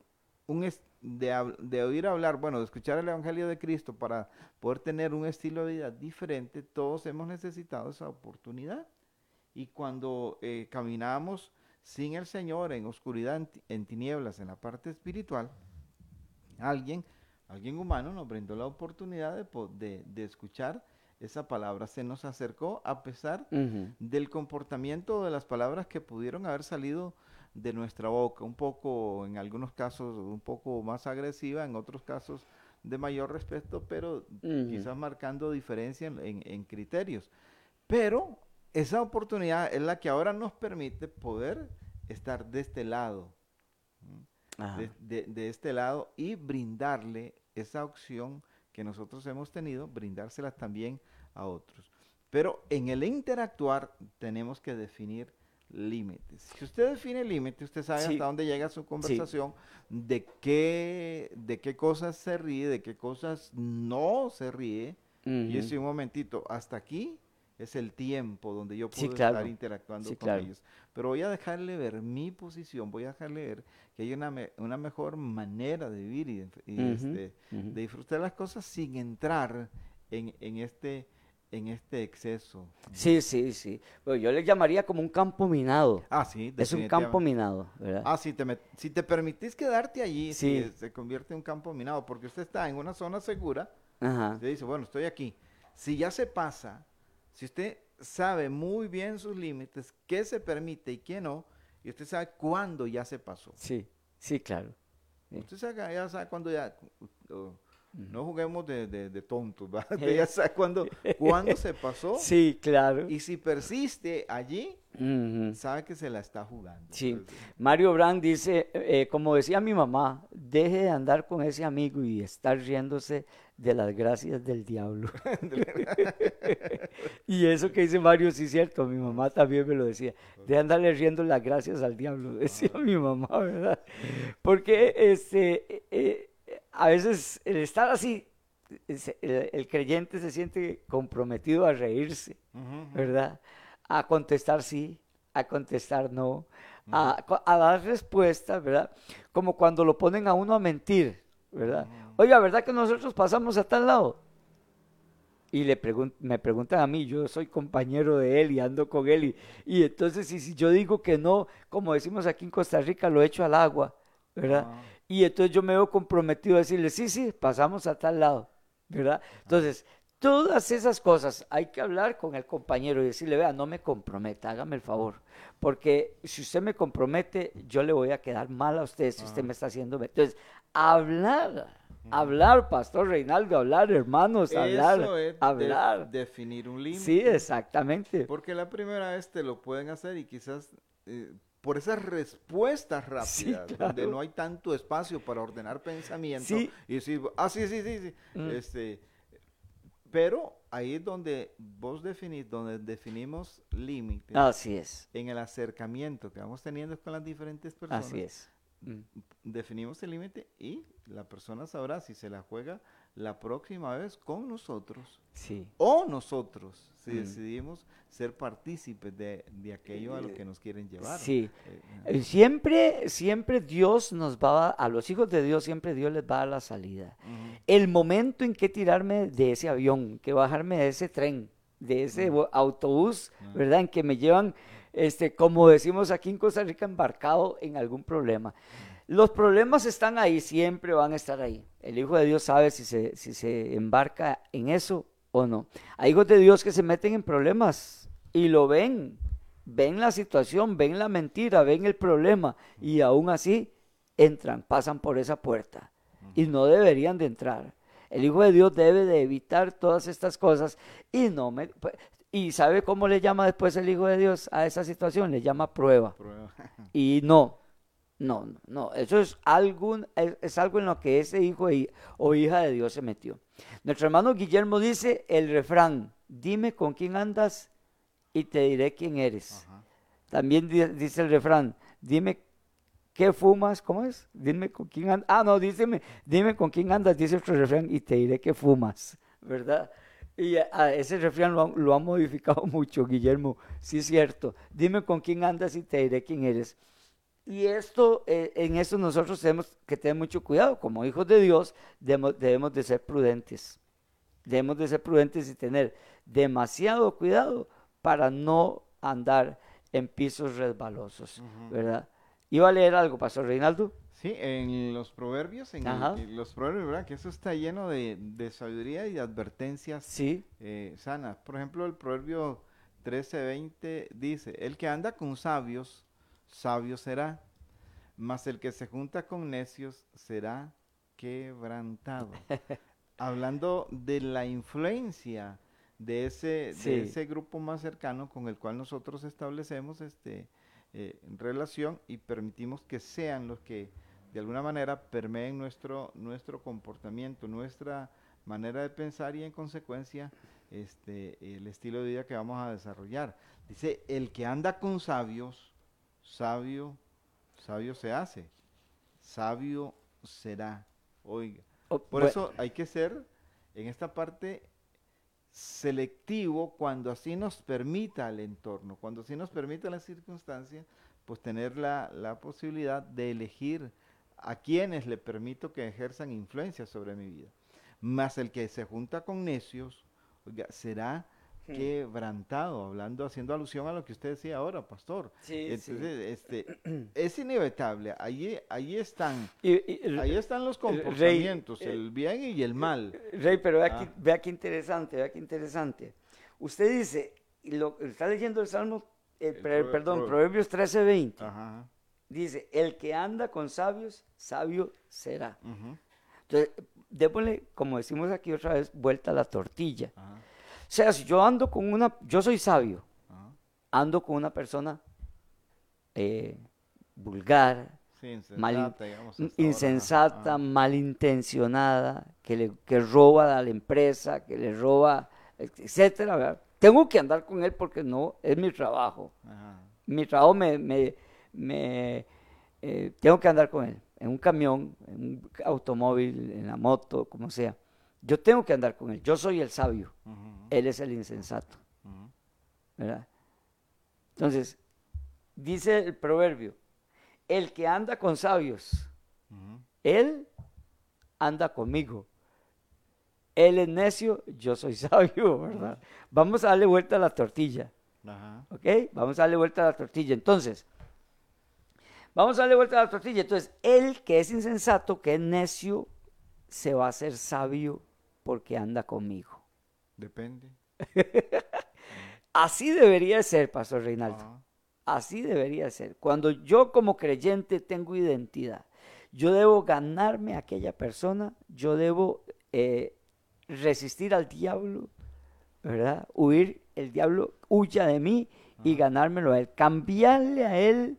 de, de, oír hablar, bueno, de escuchar el Evangelio de Cristo para poder tener un estilo de vida diferente, todos hemos necesitado esa oportunidad. Y cuando eh, caminamos sin el Señor, en oscuridad, en, tinieblas, en la parte espiritual, alguien, alguien humano nos brindó la oportunidad de, de escuchar esa palabra se nos acercó a pesar del comportamiento de las palabras que pudieron haber salido de nuestra boca, un poco, en algunos casos, un poco más agresiva, en otros casos de mayor respeto, pero quizás marcando diferencia en, criterios. Pero esa oportunidad es la que ahora nos permite poder estar de este lado, de, este lado y brindarle esa opción que nosotros hemos tenido, brindárselas también a otros. Pero en el interactuar tenemos que definir límites. Si usted define límites, usted sabe hasta dónde llega su conversación, de qué de qué cosas se ríe, de qué cosas no se ríe. Y ese un momentito, hasta aquí es el tiempo donde yo puedo estar interactuando con ellos. Pero voy a dejarle ver mi posición, voy a dejarle ver que hay una, una mejor manera de vivir y, este, de disfrutar las cosas sin entrar en, en este en este exceso. Sí, sí, sí. yo le llamaría como un campo minado. Ah, sí. Es un campo minado, ¿verdad? Ah, si te, si te permitís quedarte allí, sí. se convierte en un campo minado, porque usted está en una zona segura, Ajá. usted dice, bueno, estoy aquí. Si ya se pasa, si usted sabe muy bien sus límites, qué se permite y qué no, y usted sabe cuándo ya se pasó. Sí, sí, claro. Usted sabe, ya sabe cuándo ya No juguemos de, de, de tontos, ¿verdad? ya sabes cuándo, cuándo se pasó. Sí, claro. Y si persiste allí, Ujú. sabe que se la está jugando. Sí, Entonces, Mario Brand dice, eh, como decía mi mamá, deje de andar con ese amigo y estar riéndose de las gracias del diablo. y eso que dice Mario sí es cierto, mi mamá también me lo decía, de andarle riendo las gracias al diablo, decía mi mamá, ¿verdad? Porque este, eh, a veces el estar así, el, el creyente se siente comprometido a reírse. ¿verdad? A contestar sí, a contestar no, a, a dar respuestas, ¿verdad? Como cuando lo ponen a uno a mentir, ¿verdad? Oiga, ¿verdad que nosotros pasamos a tal lado? Y le pregun- me preguntan a mí, yo soy compañero de él y ando con él, y, y entonces si, si yo digo que no, como decimos aquí en Costa Rica, lo echo al agua, ¿verdad? Ah. Y entonces yo me veo comprometido a decirle, sí, sí, pasamos a tal lado, ¿verdad? Entonces, todas esas cosas hay que hablar con el compañero y decirle, vea, no me comprometa, hágame el favor, porque si usted me compromete, yo le voy a quedar mal a usted si usted me está haciendo... Entonces, hablar, hablar, Pastor Reinaldo, hablar, hermanos, hablar, Eso es de- hablar. definir un límite. Sí, exactamente. Porque la primera vez te lo pueden hacer y quizás eh, por esas respuestas Sí, rápidas, donde no hay tanto espacio para ordenar pensamiento Sí. y decir, ah, sí, sí, sí, sí. Mm. Este, pero ahí es donde vos definís, donde definimos límites Así es, en el acercamiento que vamos teniendo con las diferentes personas. así es. Mm. Definimos el límite y la persona sabrá si se la juega la próxima vez con nosotros Sí. o nosotros si Mm. decidimos ser partícipes de, de aquello a lo que nos quieren llevar. Sí. Eh, Eh, Siempre, siempre Dios nos va a, a los hijos de Dios, siempre Dios les va a dar la salida. El momento en que tirarme de ese avión, que bajarme de ese tren, de ese autobús, ¿verdad? En que me llevan, este, como decimos aquí en Costa Rica, embarcado en algún problema. Los problemas están ahí, siempre van a estar ahí. El Hijo de Dios sabe si se, si se embarca en eso o no. Hay hijos de Dios que se meten en problemas y lo ven, ven la situación, ven la mentira, ven el problema y aún así entran, pasan por esa puerta y no deberían de entrar. El Hijo de Dios debe de evitar todas estas cosas y no me... ¿Y sabe cómo le llama después el Hijo de Dios a esa situación? Le llama prueba. prueba. Y no, no, no, no, eso es algo, es, es algo en lo que ese hijo o hija de Dios se metió. Nuestro hermano Guillermo dice el refrán, dime con quién andas y te diré quién eres. Ajá. También di- dice el refrán, dime qué fumas, ¿cómo es? Dime con quién andas. Ah, no, díceme, dime con quién andas, dice otro refrán, y te diré que fumas, ¿verdad? Y a, ese refrán lo, lo han modificado mucho, Guillermo, sí es cierto. Dime con quién andas y te diré quién eres. Y esto, eh, en esto nosotros tenemos que tener mucho cuidado. Como hijos de Dios, debemos, debemos de ser prudentes. Debemos de ser prudentes y tener demasiado cuidado para no andar en pisos resbalosos, ¿verdad? Iba a leer algo, Pastor Reinaldo. Sí, en los proverbios, en, el- Ajá. en los proverbios, ¿verdad? Que eso está lleno de, de sabiduría y de advertencias Sí, eh, sanas. Por ejemplo, el proverbio 13:20 dice, el que anda con sabios, sabio será, mas el que se junta con necios será quebrantado. Hablando de la influencia de ese, Sí. de ese grupo más cercano con el cual nosotros establecemos este eh, relación y permitimos que sean los que de alguna manera permeen nuestro, nuestro comportamiento, nuestra manera de pensar y en consecuencia este, el estilo de vida que vamos a desarrollar. Dice, el que anda con sabios, sabio, sabio se hace, sabio será. Oiga, O- por bue- eso hay que ser en esta parte selectivo cuando así nos permita el entorno, cuando así nos permita la circunstancia, pues tener la, la posibilidad de elegir a quienes le permito que ejerzan influencia sobre mi vida. Más el que se junta con necios, oiga, será Hmm. quebrantado, hablando, haciendo alusión a lo que usted decía ahora, pastor. Sí, sí. Entonces, este, es inevitable, allí, allí están, Y- y- ahí están los Rey, comportamientos, eh, el bien y el mal. Rey, pero vea, Ah. qué, vea qué interesante, vea qué interesante. Usted dice, lo, está leyendo el Salmo, eh, El perdón, prove- Proverbios 13:20. Ajá, Dice, el que anda con sabios, sabio será. Entonces, démosle, como decimos aquí otra vez, vuelta a la tortilla. O sea, si yo ando con una, yo soy sabio, ando con una persona eh, vulgar, Sí, insensata, Mal- digamos, insensata, malintencionada, que, le, que roba a la empresa, que le roba, etcétera. ¿verdad? Tengo que andar con él porque no, es mi trabajo. Mi trabajo me, me- me, eh, tengo que andar con él, en un camión, en un automóvil, en la moto, como sea. Yo tengo que andar con él. Yo soy el sabio, él es el insensato. ¿verdad? Entonces, dice el proverbio, el que anda con sabios, él anda conmigo. Él es necio, yo soy sabio, ¿verdad? Vamos a darle vuelta a la tortilla. ¿ok? Vamos a darle vuelta a la tortilla. Entonces, vamos a darle vuelta a la tortilla. Entonces, él que es insensato, que es necio, se va a hacer sabio porque anda conmigo. Depende. Así debería ser, Pastor Reinaldo. Ajá. Así debería ser. Cuando yo como creyente tengo identidad, yo debo ganarme a aquella persona, yo debo eh, resistir al diablo, ¿verdad? Huir, el diablo huya de mí y ganármelo a él. Cambiarle a él,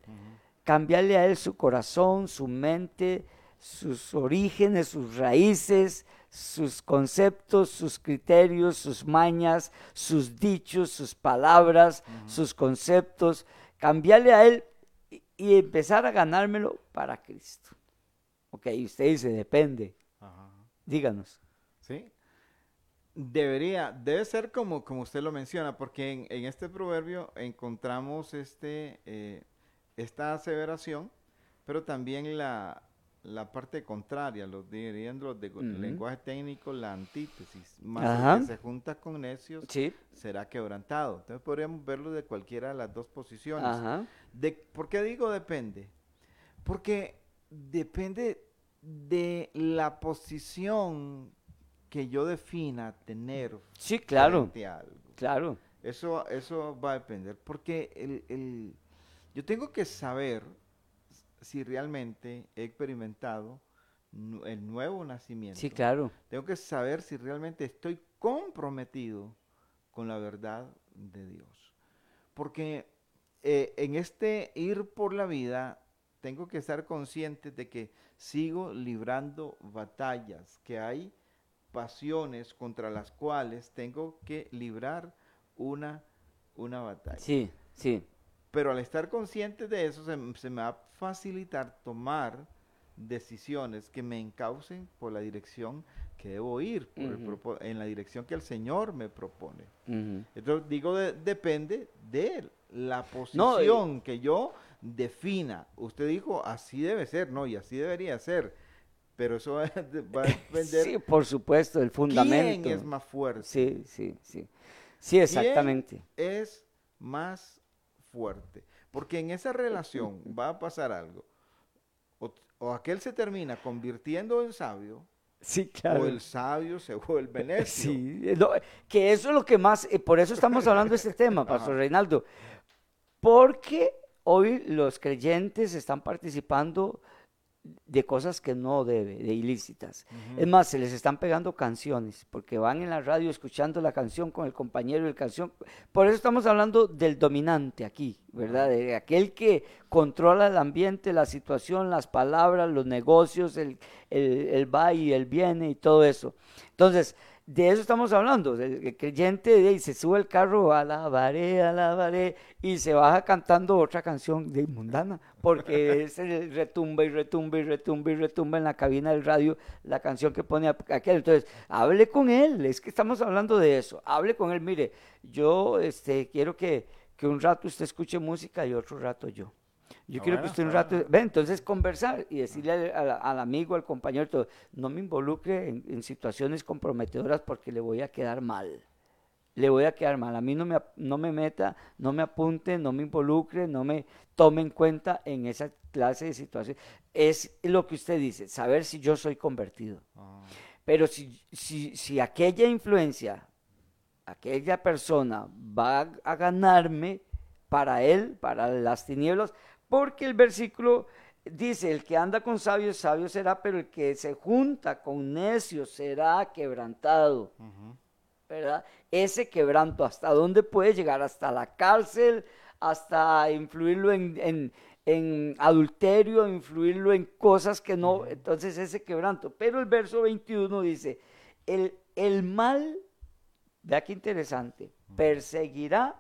cambiarle a él su corazón, su mente, sus orígenes, sus raíces, sus conceptos, sus criterios, sus mañas, sus dichos, sus palabras, sus conceptos, cambiarle a él y, y empezar a ganármelo para Cristo. Ok, y usted dice, depende, díganos. ¿Sí? Debería, debe ser como, como usted lo menciona, porque en, en este proverbio encontramos este, eh, esta aseveración, pero también la, la parte contraria, los dirían los de Ujú. lenguaje técnico, la antítesis. Más Ajá. el que se junta con necios Sí. será quebrantado. Entonces podríamos verlo de cualquiera de las dos posiciones. Ajá. De, ¿Por qué digo depende? Porque depende de la posición que yo defina tener Sí, claro, frente a algo. claro. Eso, eso va a depender. Porque el, el- yo tengo que saber si realmente he experimentado el nuevo nacimiento. Sí, claro. Tengo que saber si realmente estoy comprometido con la verdad de Dios. Porque eh, en este ir por la vida tengo que estar consciente de que sigo librando batallas, que hay pasiones contra las cuales tengo que librar una, una batalla. Sí, sí. Pero al estar consciente de eso, se, me va a facilitar tomar decisiones que me encaucen por la dirección que debo ir, por el en la dirección que el Señor me propone. Entonces digo, de- depende de la No, y- posición que yo defina. Usted dijo, así debe ser, no, y así debería ser. Pero eso va a de- va a depender Sí, por supuesto, el fundamento. quién es más fuerte. Sí, sí, sí. Sí, exactamente. es más fuerte. Porque en esa relación va a pasar algo. O, o aquel se termina convirtiendo en sabio, Sí, claro. o el sabio se vuelve necio. Sí, no, que eso es lo que más, eh, por eso estamos hablando de este tema, Pastor. Reinaldo, porque hoy los creyentes están participando de cosas que no debe, de ilícitas. Es más, se les están pegando canciones, porque van en la radio escuchando la canción con el compañero de canción. Por eso estamos hablando del dominante aquí, ¿verdad? De aquel que controla el ambiente, la situación, las palabras, los negocios, el, el, el va y el viene y todo eso. Entonces, de eso estamos hablando. El, el creyente de, se sube al carro, alabaré, alabaré, y se baja cantando otra canción de mundana, porque es el retumba y retumba y retumba y retumba en la cabina del radio la canción que pone a- aquel. Entonces, hable con él, es que estamos hablando de eso. Hable con él, mire, yo este, quiero que, que un rato usted escuche música y otro rato yo. Yo Ah, quiero bueno, que usted un rato, bueno. ve, entonces conversar y decirle al, al- al amigo, al compañero, todo, no me involucre en, en situaciones comprometedoras porque le voy a quedar mal. Le voy a quedar mal. A mí no me, no me meta, no me apunte, no me involucre, no me tome en cuenta en esa clase de situaciones. Es lo que usted dice, saber si yo soy convertido. Ah, Pero si, si, si aquella influencia, aquella persona va a ganarme para él, para las tinieblas, porque el versículo dice, el que anda con sabios, sabio será, pero el que se junta con necios será quebrantado. ¿Verdad? Ese quebranto, ¿hasta dónde puede llegar? Hasta la cárcel, hasta influirlo en, en, adulterio, influirlo en cosas que no. Entonces ese quebranto. Pero el verso 21 dice, el, el mal, vea qué interesante, perseguirá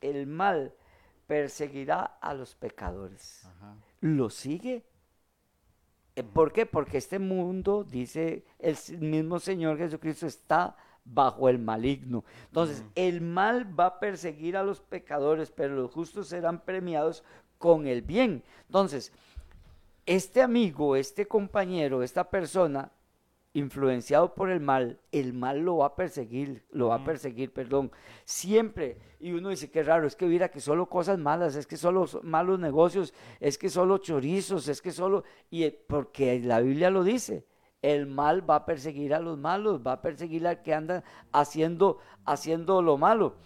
el mal, perseguirá a los pecadores. Lo sigue. Eh, ¿Por qué? Porque este mundo, dice el mismo Señor Jesucristo, está bajo el maligno. Entonces, el mal va a perseguir a los pecadores, pero los justos serán premiados con el bien. Entonces, este amigo, este compañero, esta persona influenciado por el mal, el mal lo va a perseguir, lo va a perseguir, perdón, siempre. Y uno dice, qué raro, es que mira que solo cosas malas, es que solo malos negocios, es que solo chorizos, es que solo, y porque la Biblia lo dice, el mal va a perseguir a los malos, va a perseguir al que anda haciendo, haciendo lo malo.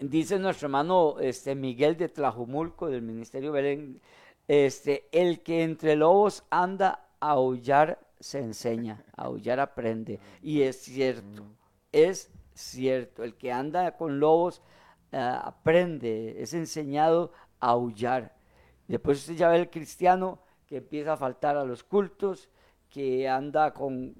Dice nuestro hermano este, Miguel de Tlajumulco, del Ministerio Belén, este, el que entre lobos anda a aullar se enseña, a aullar aprende. Y es cierto, es cierto. El que anda con lobos eh, aprende, es enseñado a aullar. Después usted ya ve el cristiano que empieza a faltar a los cultos, que anda con,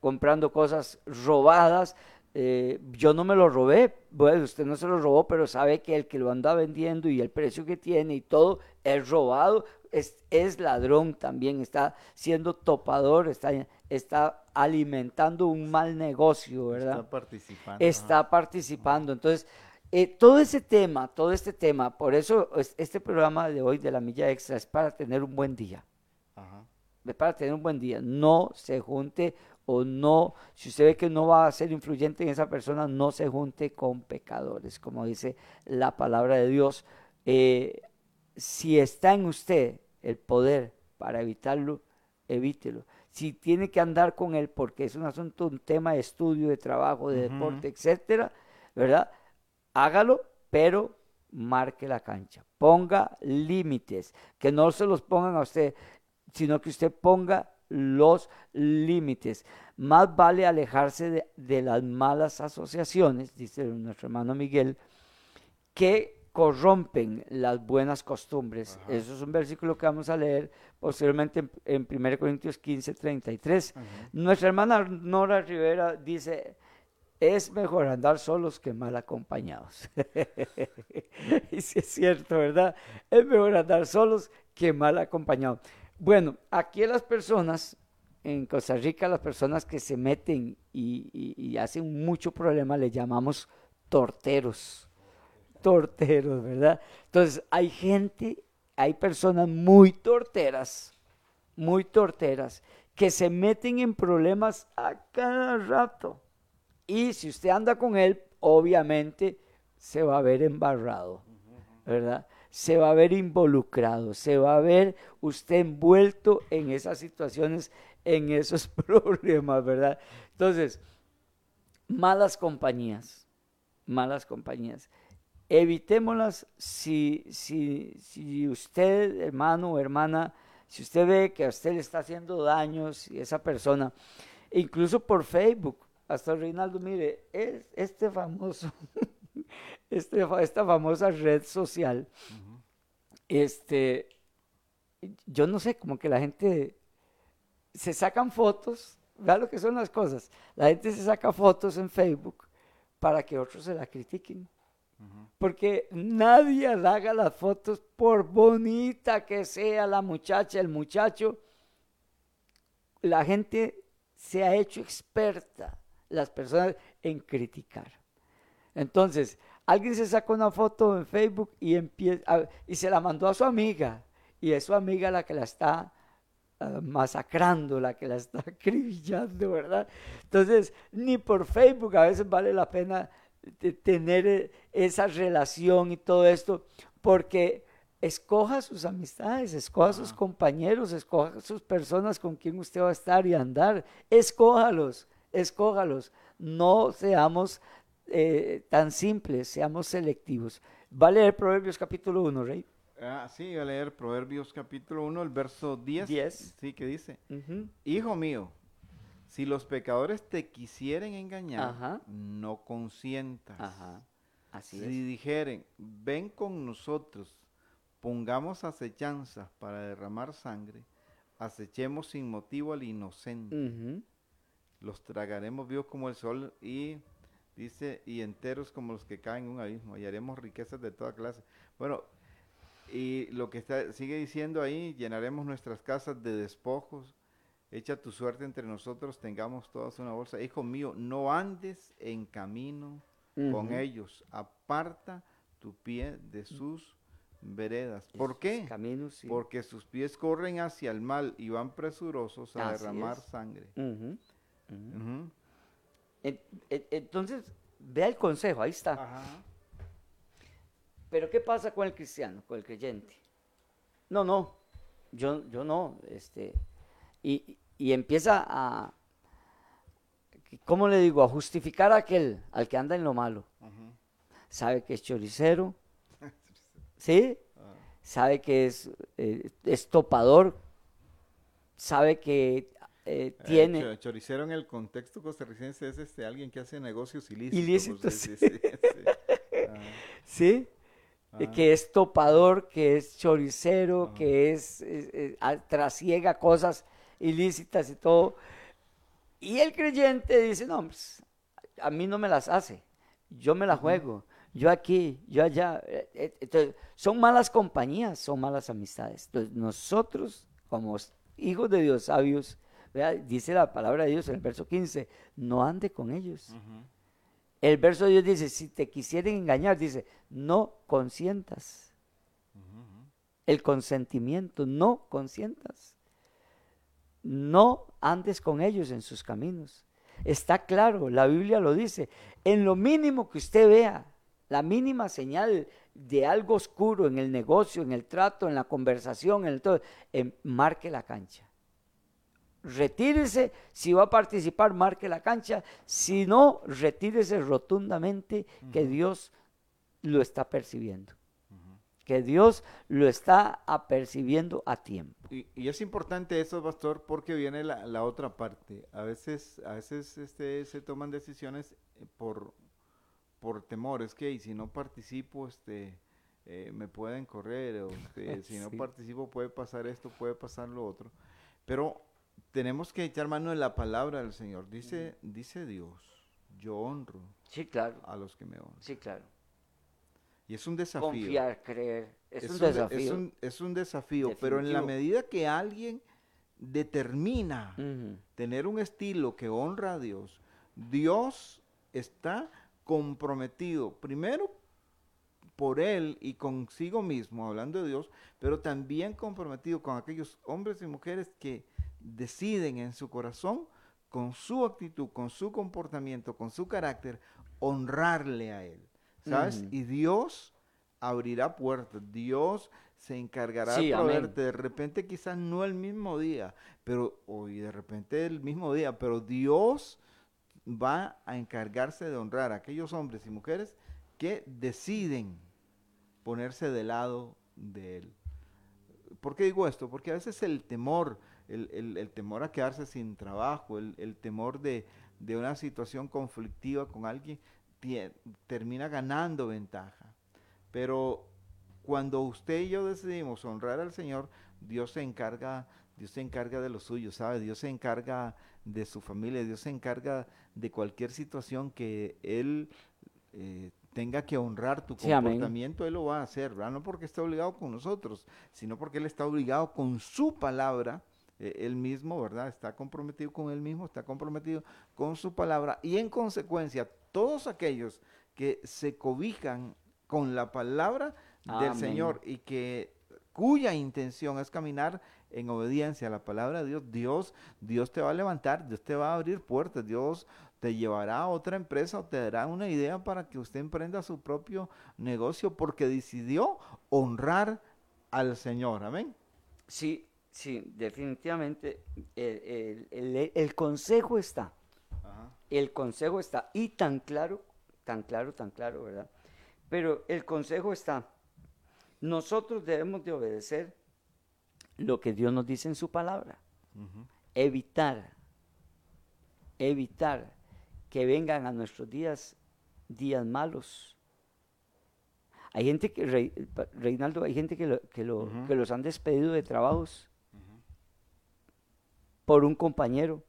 comprando cosas robadas. Eh, yo no me lo robé, bueno, usted no se lo robó, pero sabe que el que lo anda vendiendo y el precio que tiene y todo es robado es, ladrón también, está siendo topador, está, está alimentando un mal negocio, ¿verdad? Está participando. Está participando. Entonces, eh, todo ese tema, todo este tema, por eso este programa de hoy de la milla extra es para tener un buen día. Es para tener un buen día. No se junte o no, si usted ve que no va a ser influyente en esa persona, no se junte con pecadores, como dice la palabra de Dios. Eh, si está en usted el poder para evitarlo, evítelo. Si tiene que andar con él porque es un asunto, un tema de estudio, de trabajo, de deporte, etcétera, ¿verdad? Hágalo, pero marque la cancha. Ponga límites, que no se los pongan a usted, sino que usted ponga los límites. Más vale alejarse de, de las malas asociaciones, dice nuestro hermano Miguel, que corrompen las buenas costumbres. Eso es un versículo que vamos a leer posteriormente en, 1 Corintios 15, 33. Nuestra hermana Nora Rivera dice, es mejor andar solos que mal acompañados. y si es cierto, ¿verdad? Es mejor andar solos que mal acompañados. Bueno, aquí las personas, en Costa Rica, las personas que se meten y, y hacen mucho problema, le llamamos torteros torteros, ¿verdad? Entonces, hay gente, hay personas muy torteras, muy torteras, que se meten en problemas a cada rato. Y si usted anda con él, obviamente se va a ver embarrado, ¿verdad? Se va a ver involucrado, se va a ver usted envuelto en esas situaciones, en esos problemas, ¿verdad? Entonces, malas compañías, malas compañías evitémoslas si, si, si usted, hermano o hermana, si usted ve que a usted le está haciendo daños y esa persona, incluso por Facebook, hasta Reinaldo, mire, este famoso, este, esta famosa red social, este, yo no sé, como que la gente se sacan fotos, vea lo que son las cosas, la gente se saca fotos en Facebook para que otros se la critiquen. Porque nadie haga las fotos por bonita que sea la muchacha, el muchacho. La gente se ha hecho experta, las personas, en criticar. Entonces, alguien se sacó una foto en Facebook y, empieza, y se la mandó a su amiga. Y es su amiga la que la está ah, masacrando, la que la está acribillando, ¿verdad? Entonces, ni por Facebook a veces vale la pena tener eh, esa relación y todo esto, porque escoja sus amistades, escoja sus compañeros, escoja sus personas con quien usted va a estar y andar, escójalos, escójalos, no seamos eh, tan simples, seamos selectivos. Va a leer Proverbios capítulo 1, Rey. Ah, sí, voy a leer Proverbios capítulo 1, el verso 10. 10. Sí, que dice. Hijo mío, si los pecadores te quisieren engañar, Ajá. no consientas. Ajá. Así si es. dijeren, ven con nosotros, pongamos acechanzas para derramar sangre, acechemos sin motivo al inocente, los tragaremos vivos como el sol y dice, y enteros como los que caen en un abismo, hallaremos riquezas de toda clase. Bueno, y lo que está, sigue diciendo ahí, llenaremos nuestras casas de despojos, echa tu suerte entre nosotros, tengamos todas una bolsa. Hijo mío, no andes en camino con ellos, aparta tu pie de sus veredas. ¿Por sus qué? Caminos, sí. Porque sus pies corren hacia el mal y van presurosos a Así derramar es. sangre. Entonces, vea el consejo, ahí está. Ajá. Pero ¿qué pasa con el cristiano, con el creyente? No, no, yo, yo no, este, y, y empieza a, ¿cómo le digo? A justificar a aquel, al que anda en lo malo. Sabe que es choricero, ¿sí? Ah, Sabe que es, eh, es topador, sabe que eh, tiene... cho- choricero en el contexto costarricense es este alguien que hace negocios ilícitos. Ilícitos, sí, sí, sí. ¿Sí? Eh, Ajá. que es topador, que es choricero, Ajá. que es, es- es- a- trasiega cosas ilícitas y todo. Y el creyente dice, no, pues, a mí no me las hace, yo me la juego, yo aquí, yo allá. Eh, Entonces, son malas compañías, son malas amistades. Entonces, nosotros, como hijos de Dios sabios, vea, dice la palabra de Dios en el verso 15, no ande con ellos. El verso de Dios dice, si te quisieren engañar, dice, no consientas. El consentimiento, no consientas. No andes con ellos en sus caminos. Está claro, la Biblia lo dice. En lo mínimo que usted vea, la mínima señal de algo oscuro en el negocio, en el trato, en la conversación, en el todo, em, marque la cancha. Retírese, si va a participar, marque la cancha. Si no, retírese rotundamente que Dios lo está percibiendo. Que Dios lo está apercibiendo a tiempo. Y, y es importante eso, pastor, porque viene la, la otra parte. A veces, a veces este, se toman decisiones eh, por, por temores, que y si no participo, este, eh, me pueden correr, o este, si no Sí. participo puede pasar esto, puede pasar lo otro. Pero tenemos que echar mano de la palabra del Señor. Dice, dice Dios, yo honro Sí, claro. a los que me honran. Sí, claro. Y es un desafío. Confiar, creer. Es, un de- desafío. es un- es un desafío, pero en la medida que alguien determina tener un estilo que honra a Dios, Dios está comprometido primero por él y consigo mismo, hablando de Dios, pero también comprometido con aquellos hombres y mujeres que deciden en su corazón, con su actitud, con su comportamiento, con su carácter, honrarle a él. ¿Sabes? Y Dios abrirá puertas, Dios se encargará Sí, de proveerte. De repente quizás no el mismo día, pero hoy de repente el mismo día, pero Dios va a encargarse de honrar a aquellos hombres y mujeres que deciden ponerse de lado de Él. ¿Por qué digo esto? Porque a veces el temor, el, el- el temor a quedarse sin trabajo, el, el temor de, de una situación conflictiva con alguien, tie- termina ganando ventaja. Pero cuando usted y yo decidimos honrar al Señor, Dios se encarga, Dios se encarga de lo suyo, ¿sabe? Dios se encarga de su familia, Dios se encarga de cualquier situación que Él eh, tenga que honrar tu Sí, comportamiento, Él lo va a hacer, ¿verdad? No porque está obligado con nosotros, sino porque Él está obligado con su palabra, eh, Él mismo, ¿verdad? Está comprometido con Él mismo, está comprometido con su palabra y en consecuencia todos aquellos que se cobijan con la palabra del. Señor y que cuya intención es caminar en obediencia a la palabra de Dios, Dios, Dios te va a levantar, Dios te va a abrir puertas, Dios te llevará a otra empresa o te dará una idea para que usted emprenda su propio negocio porque decidió honrar al Señor. Amén. Sí, sí, definitivamente. El, el- el- el consejo está. El consejo está. Y tan claro, tan claro, tan claro, ¿verdad? Pero el consejo está. nosotros debemos de obedecer lo que Dios nos dice en su palabra. Evitar, evitar que vengan a nuestros días días malos. Hay gente que, Reinaldo, hay gente que, que, los han despedido de trabajos por un compañero,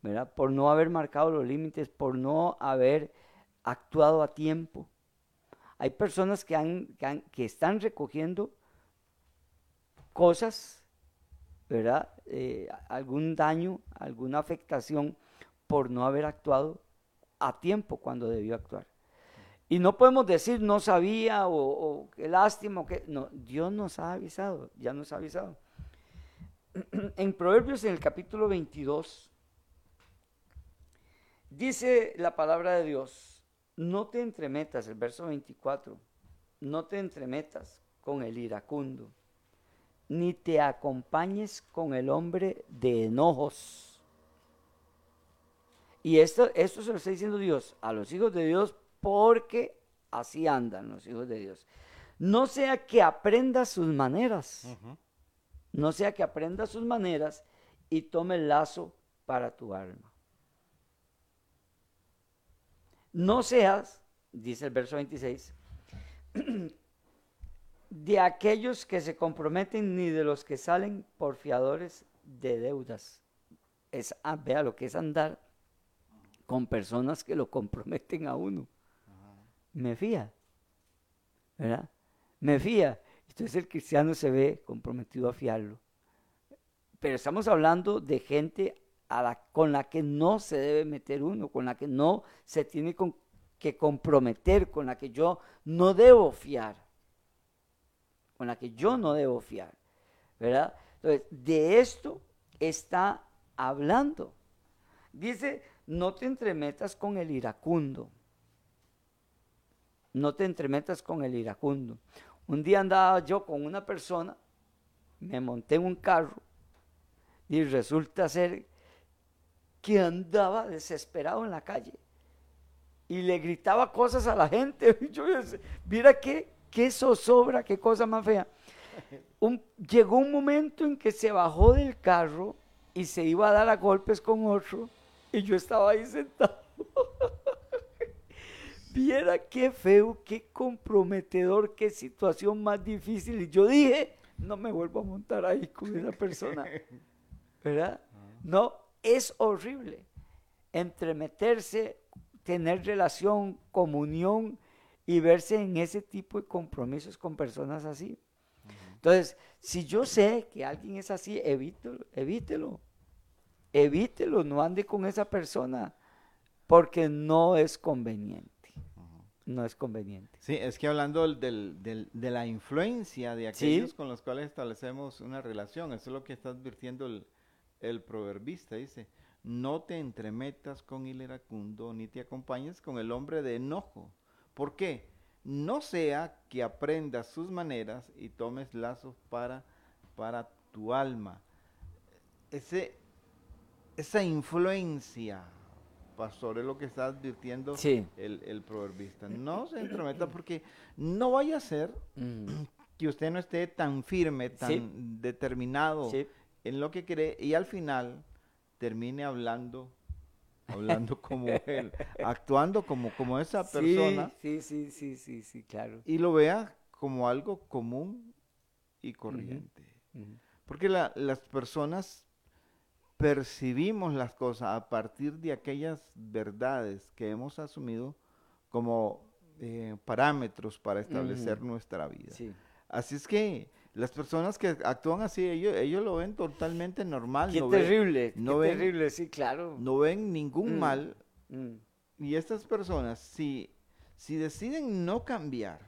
¿verdad? Por no haber marcado los límites, por no haber actuado a tiempo. Hay personas que, han, que, están recogiendo cosas, ¿verdad? Eh, algún daño, alguna afectación por no haber actuado a tiempo cuando debió actuar. Y no podemos decir no sabía o, qué lástima, que no, Dios nos ha avisado, ya nos ha avisado. En Proverbios en el capítulo 22 dice la palabra de Dios, no te entremetas, el verso 24, no te entremetas con el iracundo, ni te acompañes con el hombre de enojos. Y esto, esto se lo está diciendo Dios a los hijos de Dios porque así andan los hijos de Dios. No sea que aprenda sus maneras, no sea que aprenda sus maneras y tome el lazo para tu alma. No seas, dice el verso 26, de aquellos que se comprometen ni de los que salen por fiadores de deudas. Es, ah, vea lo que es andar con personas que lo comprometen a uno. Me fía, ¿verdad? Me fía. Entonces el cristiano se ve comprometido a fiarlo. Pero estamos hablando de gente con la que no se debe meter uno, con la que no se tiene que comprometer, con la que yo no debo fiar, con la que yo no debo fiar, ¿verdad? Entonces, de esto está hablando. Dice, no te entremetas con el iracundo. No te entremetas con el iracundo. Un día andaba yo con una persona, me monté en un carro y resulta ser que andaba desesperado en la calle y le gritaba cosas a la gente. Yo, mira qué, qué zozobra, qué cosa más fea. llegó un momento en que se bajó del carro y se iba a dar a golpes con otro y yo estaba ahí sentado. Viera qué feo, qué comprometedor, qué situación más difícil. Y yo dije, no me vuelvo a montar ahí con esa persona. ¿Verdad? No, es horrible entremeterse, tener relación, comunión y verse en ese tipo de compromisos con personas así. Entonces, si yo sé que alguien es así, evítelo, evítelo. Evítelo, no ande con esa persona porque no es conveniente. No es conveniente. Sí, es que hablando de la influencia de aquellos con los cuales establecemos una relación, eso es lo que está advirtiendo el, el proverbista dice, no te entremetas con el iracundo, ni te acompañes con el hombre de enojo. ¿Por qué? No sea que aprendas sus maneras y tomes lazos para, para tu alma. Ese, esa influencia, pastor, es lo que está advirtiendo el, el, proverbista. No se entremeta porque no vaya a ser mm. que usted no esté tan firme, tan determinado en lo que cree y al final termine hablando hablando como él, actuando como, como esa persona. Sí, sí, sí, sí, sí, claro. Y lo vea como algo común y corriente. Porque las personas percibimos las cosas a partir de aquellas verdades que hemos asumido como eh, parámetros para establecer nuestra vida. Así es que las personas que actúan así, ellos, ellos lo ven totalmente normal. Qué terrible, no qué terrible, sí, claro. No ven ningún mm, mal. Mm. Y estas personas, si, si deciden no cambiar,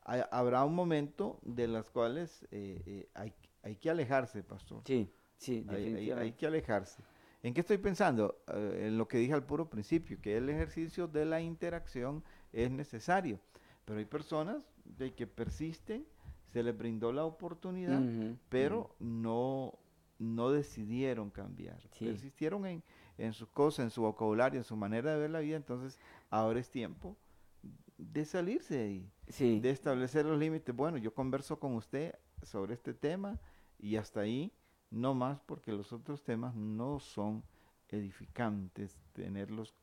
habrá un momento de las cuales eh, eh, hay, hay, que alejarse, pastor. Sí, sí, hay, hay, que alejarse. ¿En qué estoy pensando? Eh, en lo que dije al puro principio, que el ejercicio de la interacción es necesario. Pero hay personas de que persisten se les brindó la oportunidad, pero no, no decidieron cambiar. Persistieron en, en sus cosas, en su vocabulario, en su manera de ver la vida, entonces ahora es tiempo de salirse de ahí. Sí. de establecer los límites. Bueno, yo converso con usted sobre este tema y hasta ahí, no más, porque los otros temas no son edificantes tenerlos,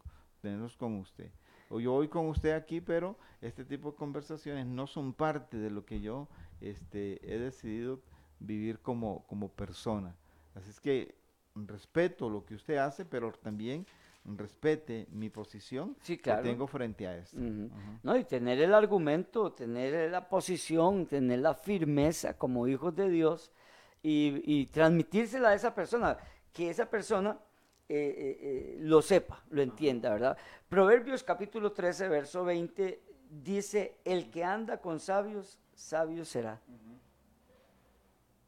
tenerlos con usted. O yo voy con usted aquí, pero este tipo de conversaciones no son parte de lo que yo este, he decidido vivir como, como persona. Así es que respeto lo que usted hace, pero también respete mi posición Sí, claro. que tengo frente a esto. No, y tener el argumento, tener la posición, tener la firmeza como hijos de Dios y, y transmitírsela a esa persona, que esa persona eh, eh, eh, lo sepa, lo entienda, ¿verdad? Proverbios capítulo 13, verso 20 dice, el que anda con sabios, sabio será.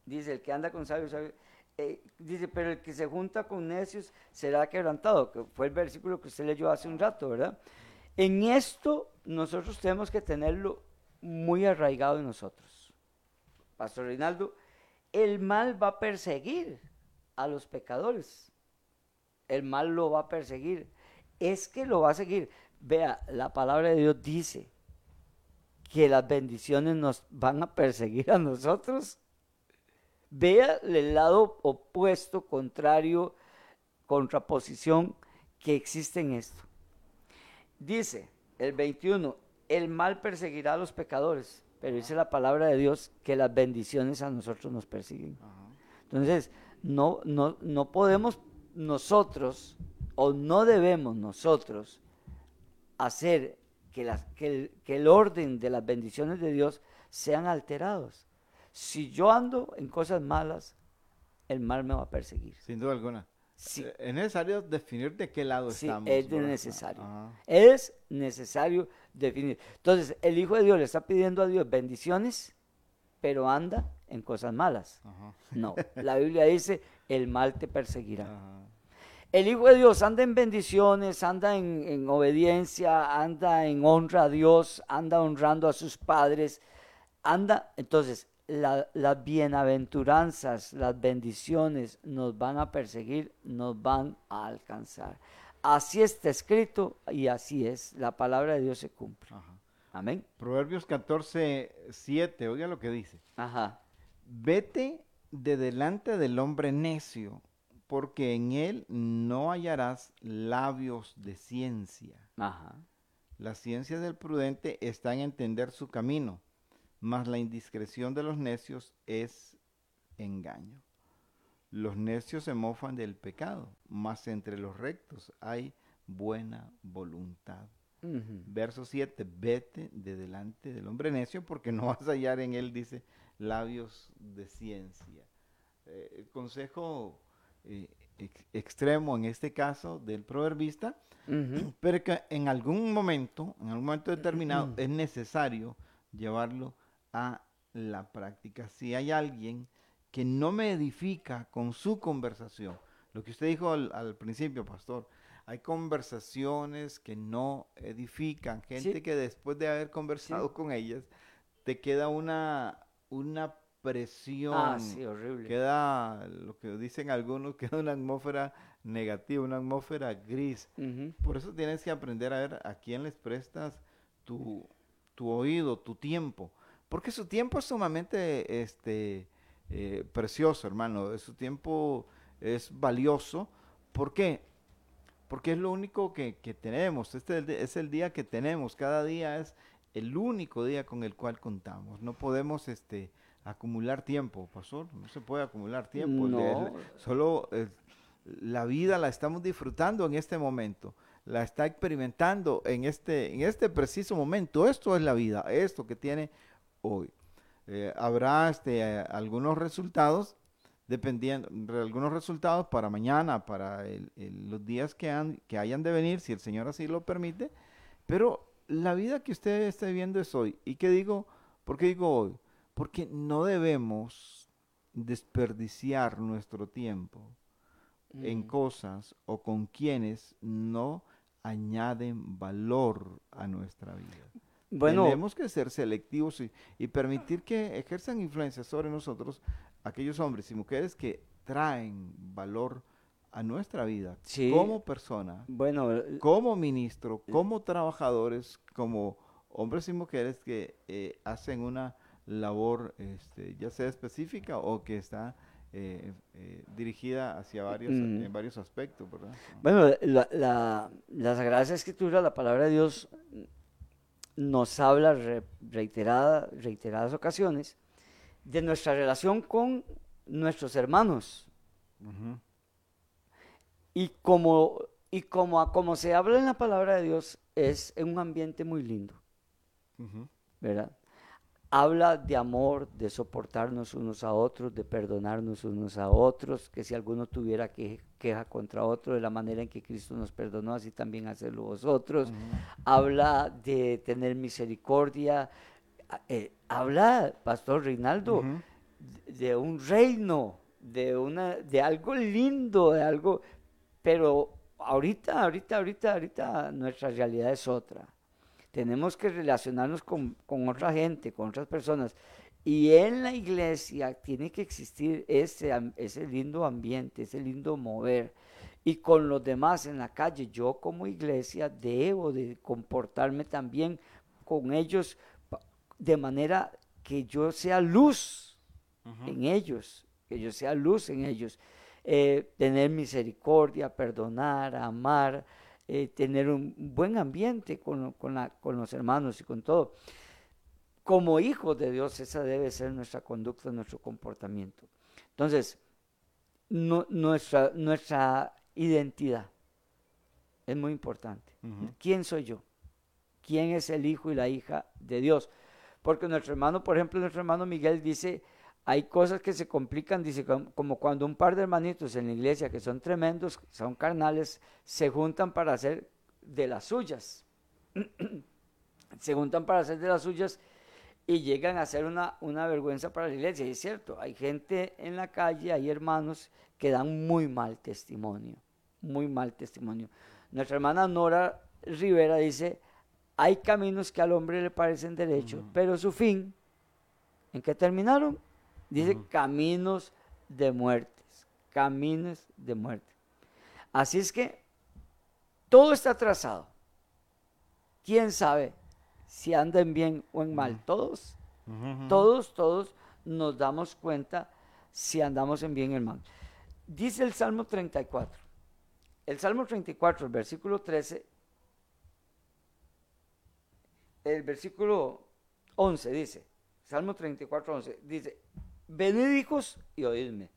Dice, el que anda con sabios, sabio. eh, dice, pero el que se junta con necios será quebrantado, que fue el versículo que usted leyó hace un rato, ¿verdad? En esto nosotros tenemos que tenerlo muy arraigado en nosotros. Pastor Reinaldo, el mal va a perseguir a los pecadores. El mal lo va a perseguir. Es que lo va a seguir. Vea, la palabra de Dios dice que las bendiciones nos van a perseguir a nosotros. Vea el lado opuesto, contrario, contraposición que existe en esto. Dice el 21, el mal perseguirá a los pecadores, pero dice la palabra de Dios que las bendiciones a nosotros nos persiguen. Ajá. Entonces, no, no, no podemos nosotros, o no debemos nosotros, hacer que, las- que el, que el orden de las bendiciones de Dios sean alterados. Si yo ando en cosas malas, el mal me va a perseguir. Sin duda alguna. Sí. Eh, Es necesario definir de qué lado Sí, estamos. es necesario. Ajá. Es necesario definir. Entonces, el Hijo de Dios le está pidiendo a Dios bendiciones, pero anda en cosas malas. Ajá. No, la Biblia dice, el mal te perseguirá. Ajá. El Hijo de Dios anda en bendiciones, anda en, en obediencia, anda en honra a Dios, anda honrando a sus padres, anda, entonces, la- las bienaventuranzas, las bendiciones nos van a perseguir, nos van a alcanzar. Así está escrito y así es, la palabra de Dios se cumple. Ajá. Amén. Proverbios 14, 7, oiga lo que dice. Ajá. Vete de delante del hombre necio, porque en él no hallarás labios de ciencia. Ajá. La ciencia del prudente está en entender su camino, mas la indiscreción de los necios es engaño. Los necios se mofan del pecado, mas entre los rectos hay buena voluntad. Ujú. Verso 7, vete de delante del hombre necio porque no vas a hallar en él, dice, labios de ciencia. Eh, el consejo eh, ex- extremo en este caso del proverbista, pero que en algún momento, en algún momento determinado, es necesario llevarlo a la práctica. Si hay alguien que no me edifica con su conversación, lo que usted dijo al, al principio, pastor, hay conversaciones que no edifican, gente Sí. que después de haber conversado con ellas, te queda una, una presión Ah, sí, horrible. queda lo que dicen algunos, queda una atmósfera negativa, una atmósfera gris. Por eso tienes que aprender a ver a quién les prestas tu, tu oído, tu tiempo. Porque su tiempo es sumamente este, eh, precioso, hermano. Su tiempo es valioso. ¿Por qué? Porque es lo único que, que tenemos. Este es el, día que tenemos. Cada día es el único día con el cual contamos. No podemos este, acumular tiempo, pastor. No se puede acumular tiempo. El solo eh, la vida la estamos disfrutando en este momento. La está experimentando en este, en este preciso momento. Esto es la vida. Esto que tiene hoy. Eh, habrá este, algunos resultados dependiendo de algunos resultados para mañana, para el- el- los días que, han- que hayan de venir, si el Señor así lo permite. Pero la vida que usted está viviendo es hoy. ¿Y qué digo? ¿Por qué digo hoy? Porque no debemos desperdiciar nuestro tiempo en Mm. cosas o con quienes no añaden valor a nuestra vida. Bueno, Tenemos que ser selectivos y, y permitir que ejerzan influencia sobre nosotros aquellos hombres y mujeres que traen valor a nuestra vida Sí. como persona, bueno, como ministro, como trabajadores, como hombres y mujeres que eh, hacen una labor, este, ya sea específica o que está eh, eh, dirigida hacia varios, Mm. en varios aspectos, ¿verdad? Bueno, la, la, la Sagrada Escritura, la palabra de Dios, nos habla re- reiterada, reiteradas ocasiones de nuestra relación con nuestros hermanos. Y como, y como, a- como se habla en la palabra de Dios, es en un ambiente muy lindo, ¿verdad? Habla de amor, de soportarnos unos a otros, de perdonarnos unos a otros, que si alguno tuviera que, queja contra otro, de la manera en que Cristo nos perdonó, así también hacerlo vosotros. Habla de tener misericordia. eh, habla, Pastor Reinaldo, de- de un reino, de, una, de algo lindo, de algo, pero ahorita, ahorita, ahorita, ahorita nuestra realidad es otra. Tenemos que relacionarnos con, con otra gente, con otras personas. Y en la iglesia tiene que existir ese, ese lindo ambiente, ese lindo mover. Y con los demás en la calle, yo como iglesia debo de comportarme también con ellos de manera que yo sea luz en ellos, que yo sea luz en ellos. Eh, tener misericordia, perdonar, amar, eh, tener un buen ambiente con, con la- con los hermanos y con todo. Como hijos de Dios, esa debe ser nuestra conducta, nuestro comportamiento. Entonces, nu- nuestra, nuestra identidad es muy importante. ¿Quién soy yo? ¿Quién es el hijo y la hija de Dios? Porque nuestro hermano, por ejemplo, nuestro hermano Miguel dice, hay cosas que se complican, dice, com- como cuando un par de hermanitos en la iglesia que son tremendos, son carnales, se juntan para hacer de las suyas. se juntan para hacer de las suyas y llegan a ser una, una vergüenza para la iglesia. Y es cierto, hay gente en la calle, hay hermanos que dan muy mal testimonio, muy mal testimonio. Nuestra hermana Nora Rivera dice, hay caminos que al hombre le parecen derechos, pero su fin, ¿en qué terminaron? Dice caminos de muertes, caminos de muerte. Así es que todo está trazado. ¿Quién sabe si andan bien o en mal? Todos, todos, todos nos damos cuenta si andamos en bien o en mal. Dice el Salmo 34. El Salmo 34, el versículo 13, el versículo 11 dice, Salmo 34, 11, dice, venid hijos y oídme.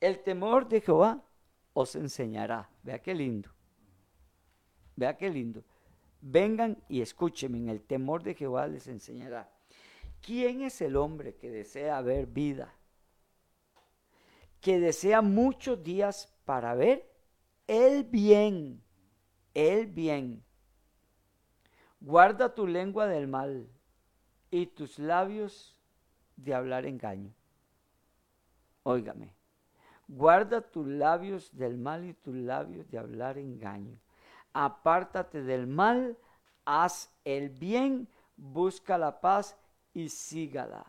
El temor de Jehová os enseñará. Vea qué lindo. Vea qué lindo. Vengan y escúchenme, en el temor de Jehová les enseñará. ¿Quién es el hombre que desea ver vida? Que desea muchos días para ver el bien, el bien. Guarda tu lengua del mal y tus labios de hablar engaño. Óigame, guarda tus labios del mal y tus labios de hablar engaño. Apártate del mal, haz el bien, busca la paz y sígala.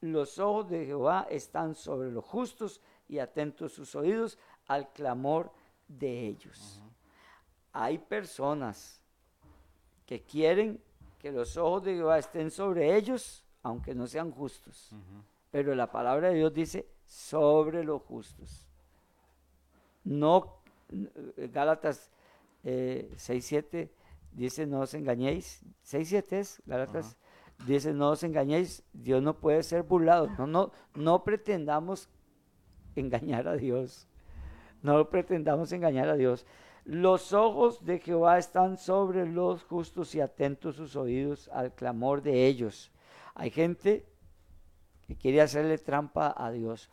Los ojos de Jehová están sobre los justos y atentos sus oídos al clamor de ellos. Hay personas que quieren que los ojos de Jehová estén sobre ellos, aunque no sean justos. Pero la palabra de Dios dice sobre los justos. No, eh, Gálatas eh, 6.7 dice no os engañéis. 6.7 es, Gálatas dice no os engañéis, Dios no puede ser burlado. No, no, no pretendamos engañar a Dios. No pretendamos engañar a Dios. Los ojos de Jehová están sobre los justos y atentos sus oídos al clamor de ellos. Hay gente que quiere hacerle trampa a Dios.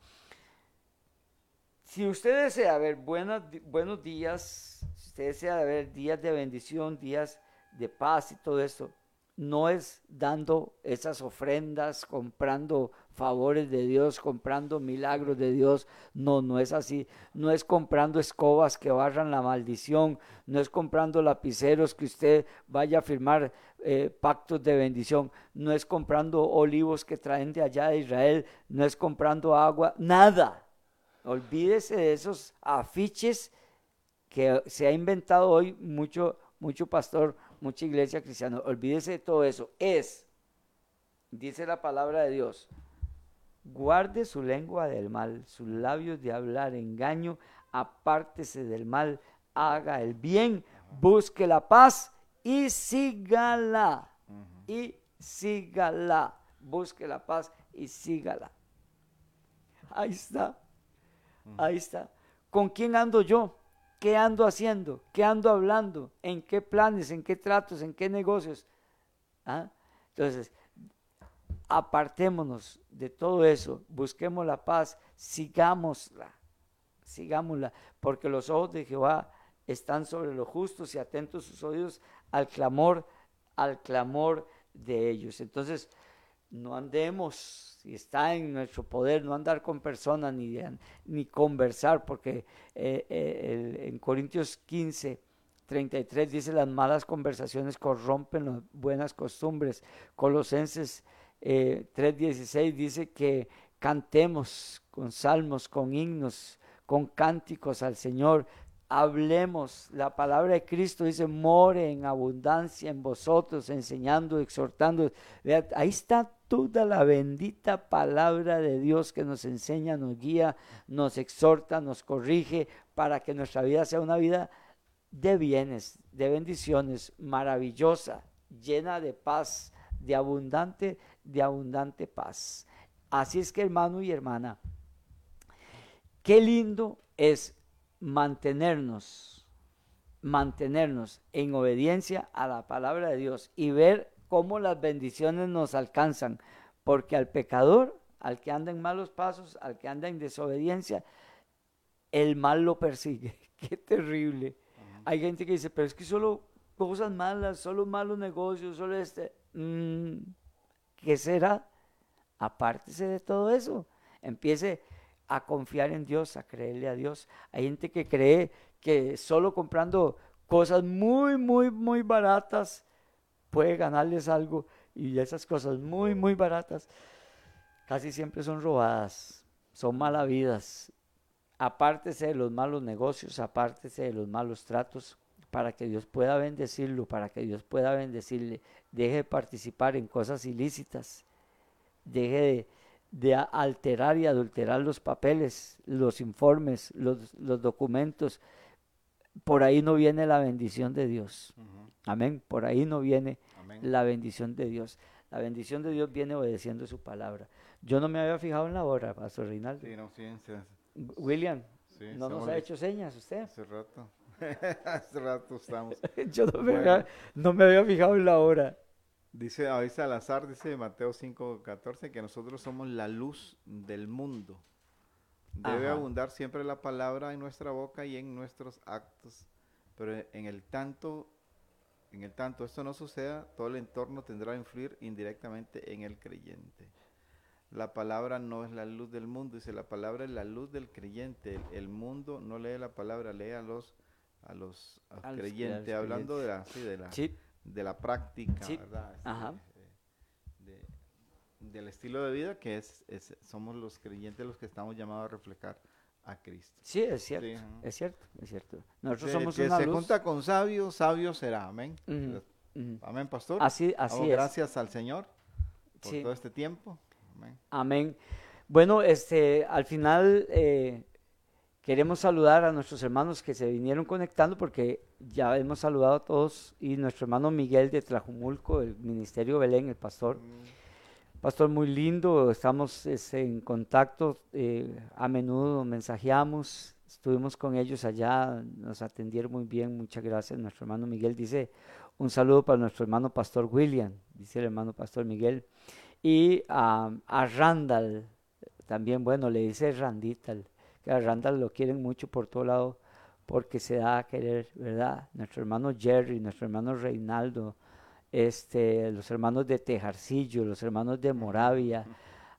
Si usted desea ver buenos días, si usted desea ver días de bendición, días de paz y todo esto, no es dando esas ofrendas, comprando favores de Dios, comprando milagros de Dios. No, no es así. No es comprando escobas que barran la maldición. No es comprando lapiceros que usted vaya a firmar eh, pactos de bendición. No es comprando olivos que traen de allá de Israel. No es comprando agua. Nada. Olvídese de esos afiches que se ha inventado hoy mucho, mucho pastor, mucha iglesia cristiana. Olvídese de todo eso. Es, dice la palabra de Dios, guarde su lengua del mal, sus labios de hablar engaño, apártese del mal, haga el bien, busque la paz y sígala. Y sígala. Busque la paz y sígala. Ahí está. Ahí está. ¿Con quién ando yo? ¿Qué ando haciendo? ¿Qué ando hablando? ¿En qué planes? ¿En qué tratos? ¿En qué negocios? ¿Ah? Entonces, apartémonos de todo eso, busquemos la paz, sigámosla, sigámosla, porque los ojos de Jehová están sobre los justos y atentos sus oídos al clamor, al clamor de ellos. Entonces, no andemos, si está en nuestro poder, no andar con personas ni, ni conversar, porque eh, eh, en Corintios 15, 33 dice las malas conversaciones corrompen las buenas costumbres. Colosenses 3.16 eh, dice que cantemos con salmos, con himnos, con cánticos al Señor, hablemos. La palabra de Cristo dice, more en abundancia en vosotros, enseñando, exhortando. Ahí está toda la bendita palabra de Dios que nos enseña, nos guía, nos exhorta, nos corrige, para que nuestra vida sea una vida de bienes, de bendiciones, maravillosa, llena de paz, de abundante, de abundante paz. Así es que hermano y hermana, qué lindo es mantenernos, mantenernos en obediencia a la palabra de Dios y ver cómo las bendiciones nos alcanzan, porque al pecador, al que anda en malos pasos, al que anda en desobediencia, el mal lo persigue. Qué terrible. Hay gente que dice, pero es que solo cosas malas, solo malos negocios, solo este. Mm, ¿Qué será? Apártese de todo eso. Empiece a confiar en Dios, a creerle a Dios. Hay gente que cree que solo comprando cosas muy, muy, muy baratas puede ganarles algo y esas cosas muy, muy baratas casi siempre son robadas, son malavidas. Apártese de los malos negocios, apártese de los malos tratos para que Dios pueda bendecirlo, para que Dios pueda bendecirle. Deje de participar en cosas ilícitas, deje de, de alterar y adulterar los papeles, los informes, los, documentos. Por ahí no viene la bendición de Dios. Amén. Por ahí no viene la bendición de Dios. La bendición de Dios viene obedeciendo su palabra. Yo no me había fijado en la hora, Pastor Reinaldo. Sí, no, sí, William, ¿no nos ha hecho señas usted? Hace rato. hace rato estamos. Yo no me, había, no me había fijado en la hora. Dice al Salazar, dice Mateo 5:14, que nosotros somos la luz del mundo. Debe abundar siempre la palabra en nuestra boca y en nuestros actos, pero en el tanto, en el tanto esto no suceda, todo el entorno tendrá que influir indirectamente en el creyente. La palabra no es la luz del mundo, dice la palabra es la luz del creyente. El, mundo no lee la palabra, lee a los a los, creyentes, hablando de la, de la de la práctica, ¿verdad? Este, del estilo de vida que es, somos los creyentes los que estamos llamados a reflejar a Cristo. Sí, es cierto, es cierto, es cierto. Nosotros somos que se junta con sabio, sabio será, amén. Amén, pastor. Así, así Gracias al Señor por todo este tiempo. Amén. Amén. Bueno, este, al final eh, Queremos saludar a nuestros hermanos que se vinieron conectando porque ya hemos saludado a todos y nuestro hermano Miguel de Trajumulco, el Ministerio Belén, el pastor. Mm. Pastor muy lindo, estamos en contacto, eh, a menudo mensajeamos, estuvimos con ellos allá, nos atendieron muy bien, muchas gracias. Nuestro hermano Miguel dice un saludo para nuestro hermano Pastor William, dice el hermano Pastor Miguel. Y a Randall, también, bueno, le dice Randita, que a Randall lo quieren mucho por todo lado porque se da a querer, ¿verdad? Nuestro hermano Jerry, nuestro hermano Reinaldo, este, los hermanos de Tejarcillo, los hermanos de Moravia,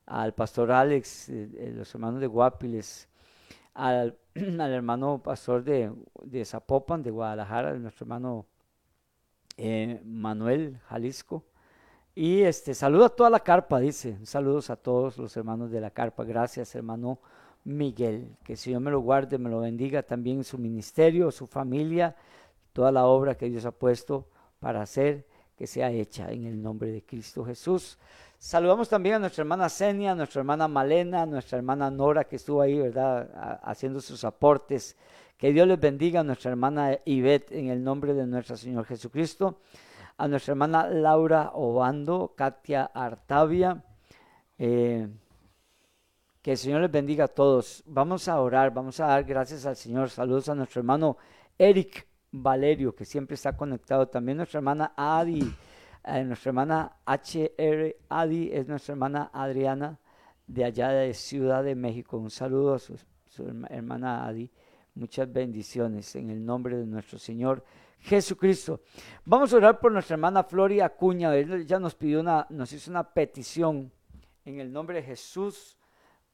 al pastor Alex, eh, eh, los hermanos de Guapiles, al, hermano pastor de, de, Zapopan, de Guadalajara, nuestro hermano eh, Manuel Jalisco. Y este, saludo a toda la carpa, dice. Saludos a todos los hermanos de la carpa. Gracias, hermano Miguel. Que el Señor me lo guarde, me lo bendiga también su ministerio, su familia, toda la obra que Dios ha puesto para hacer, que sea hecha en el nombre de Cristo Jesús. Saludamos también a nuestra hermana Senia, a nuestra hermana Malena, a nuestra hermana Nora que estuvo ahí, ¿verdad?, haciendo sus aportes. Que Dios les bendiga a nuestra hermana Ivette en el nombre de nuestro Señor Jesucristo. A nuestra hermana Laura Obando, Katia Artavia. Eh, que el Señor les bendiga a todos. Vamos a orar, vamos a dar gracias al Señor. Saludos a nuestro hermano Eric Valerio, que siempre está conectado. También nuestra hermana Adi, eh, nuestra hermana HR Adi es nuestra hermana Adriana de allá de Ciudad de México. Un saludo a su, hermana Adi. Muchas bendiciones en el nombre de nuestro Señor Jesucristo. Vamos a orar por nuestra hermana Floria Acuña. Ella nos pidió una, nos hizo una petición en el nombre de Jesús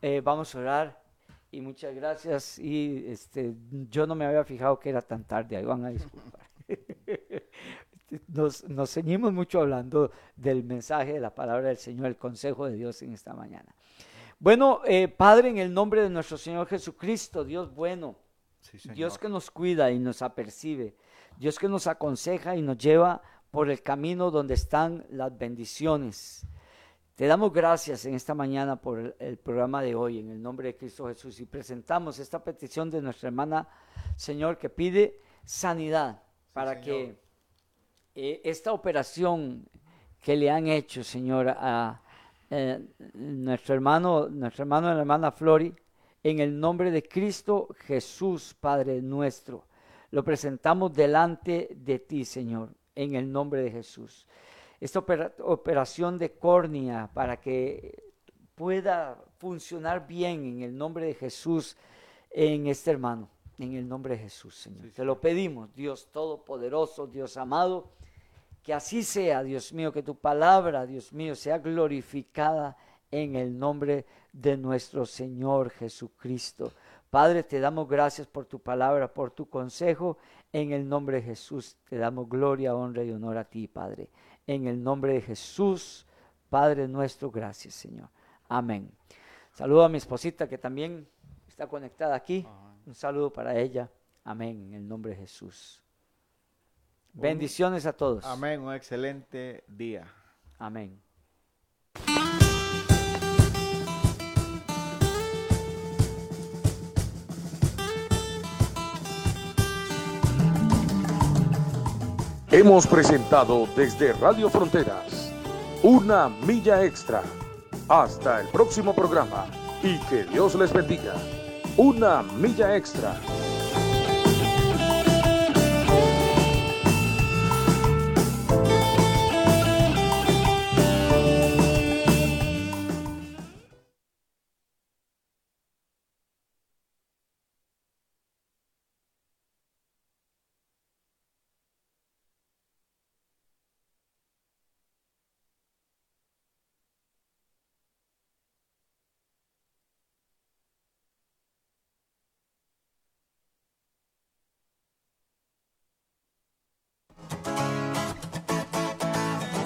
eh, vamos a orar y muchas gracias. Y este, yo no me había fijado que era tan tarde, ahí van a disculpar. Nos, nos ceñimos mucho hablando del mensaje de la palabra del Señor, el consejo de Dios en esta mañana. Bueno, eh, Padre, en el nombre de nuestro Señor Jesucristo, Dios bueno, Dios que nos cuida y nos apercibe, Dios que nos aconseja y nos lleva por el camino donde están las bendiciones. Te damos gracias en esta mañana por el, programa de hoy, en el nombre de Cristo Jesús, y presentamos esta petición de nuestra hermana, Señor, que pide sanidad para que eh, esta operación que le han hecho, Señor, a eh, nuestro hermano, nuestro hermano y la hermana Flori, en el nombre de Cristo Jesús, Padre nuestro, lo presentamos delante de ti, Señor, en el nombre de Jesús esta operación de córnea para que pueda funcionar bien en el nombre de Jesús en este hermano, en el nombre de Jesús, Señor. Te lo pedimos, Dios Todopoderoso, Dios amado, que así sea, Dios mío, que tu palabra, Dios mío, sea glorificada en el nombre de nuestro Señor Jesucristo. Padre, te damos gracias por tu palabra, por tu consejo. En el nombre de Jesús te damos gloria, honra y honor a ti, Padre. En el nombre de Jesús, Padre nuestro, gracias Señor. Amén. Saludo a mi esposita que también está conectada aquí. Un saludo para ella. Amén. En el nombre de Jesús. Bendiciones a todos. Amén. Un excelente día. Amén. Hemos presentado desde Radio Fronteras una milla extra. Hasta el próximo programa y que Dios les bendiga. Una milla extra.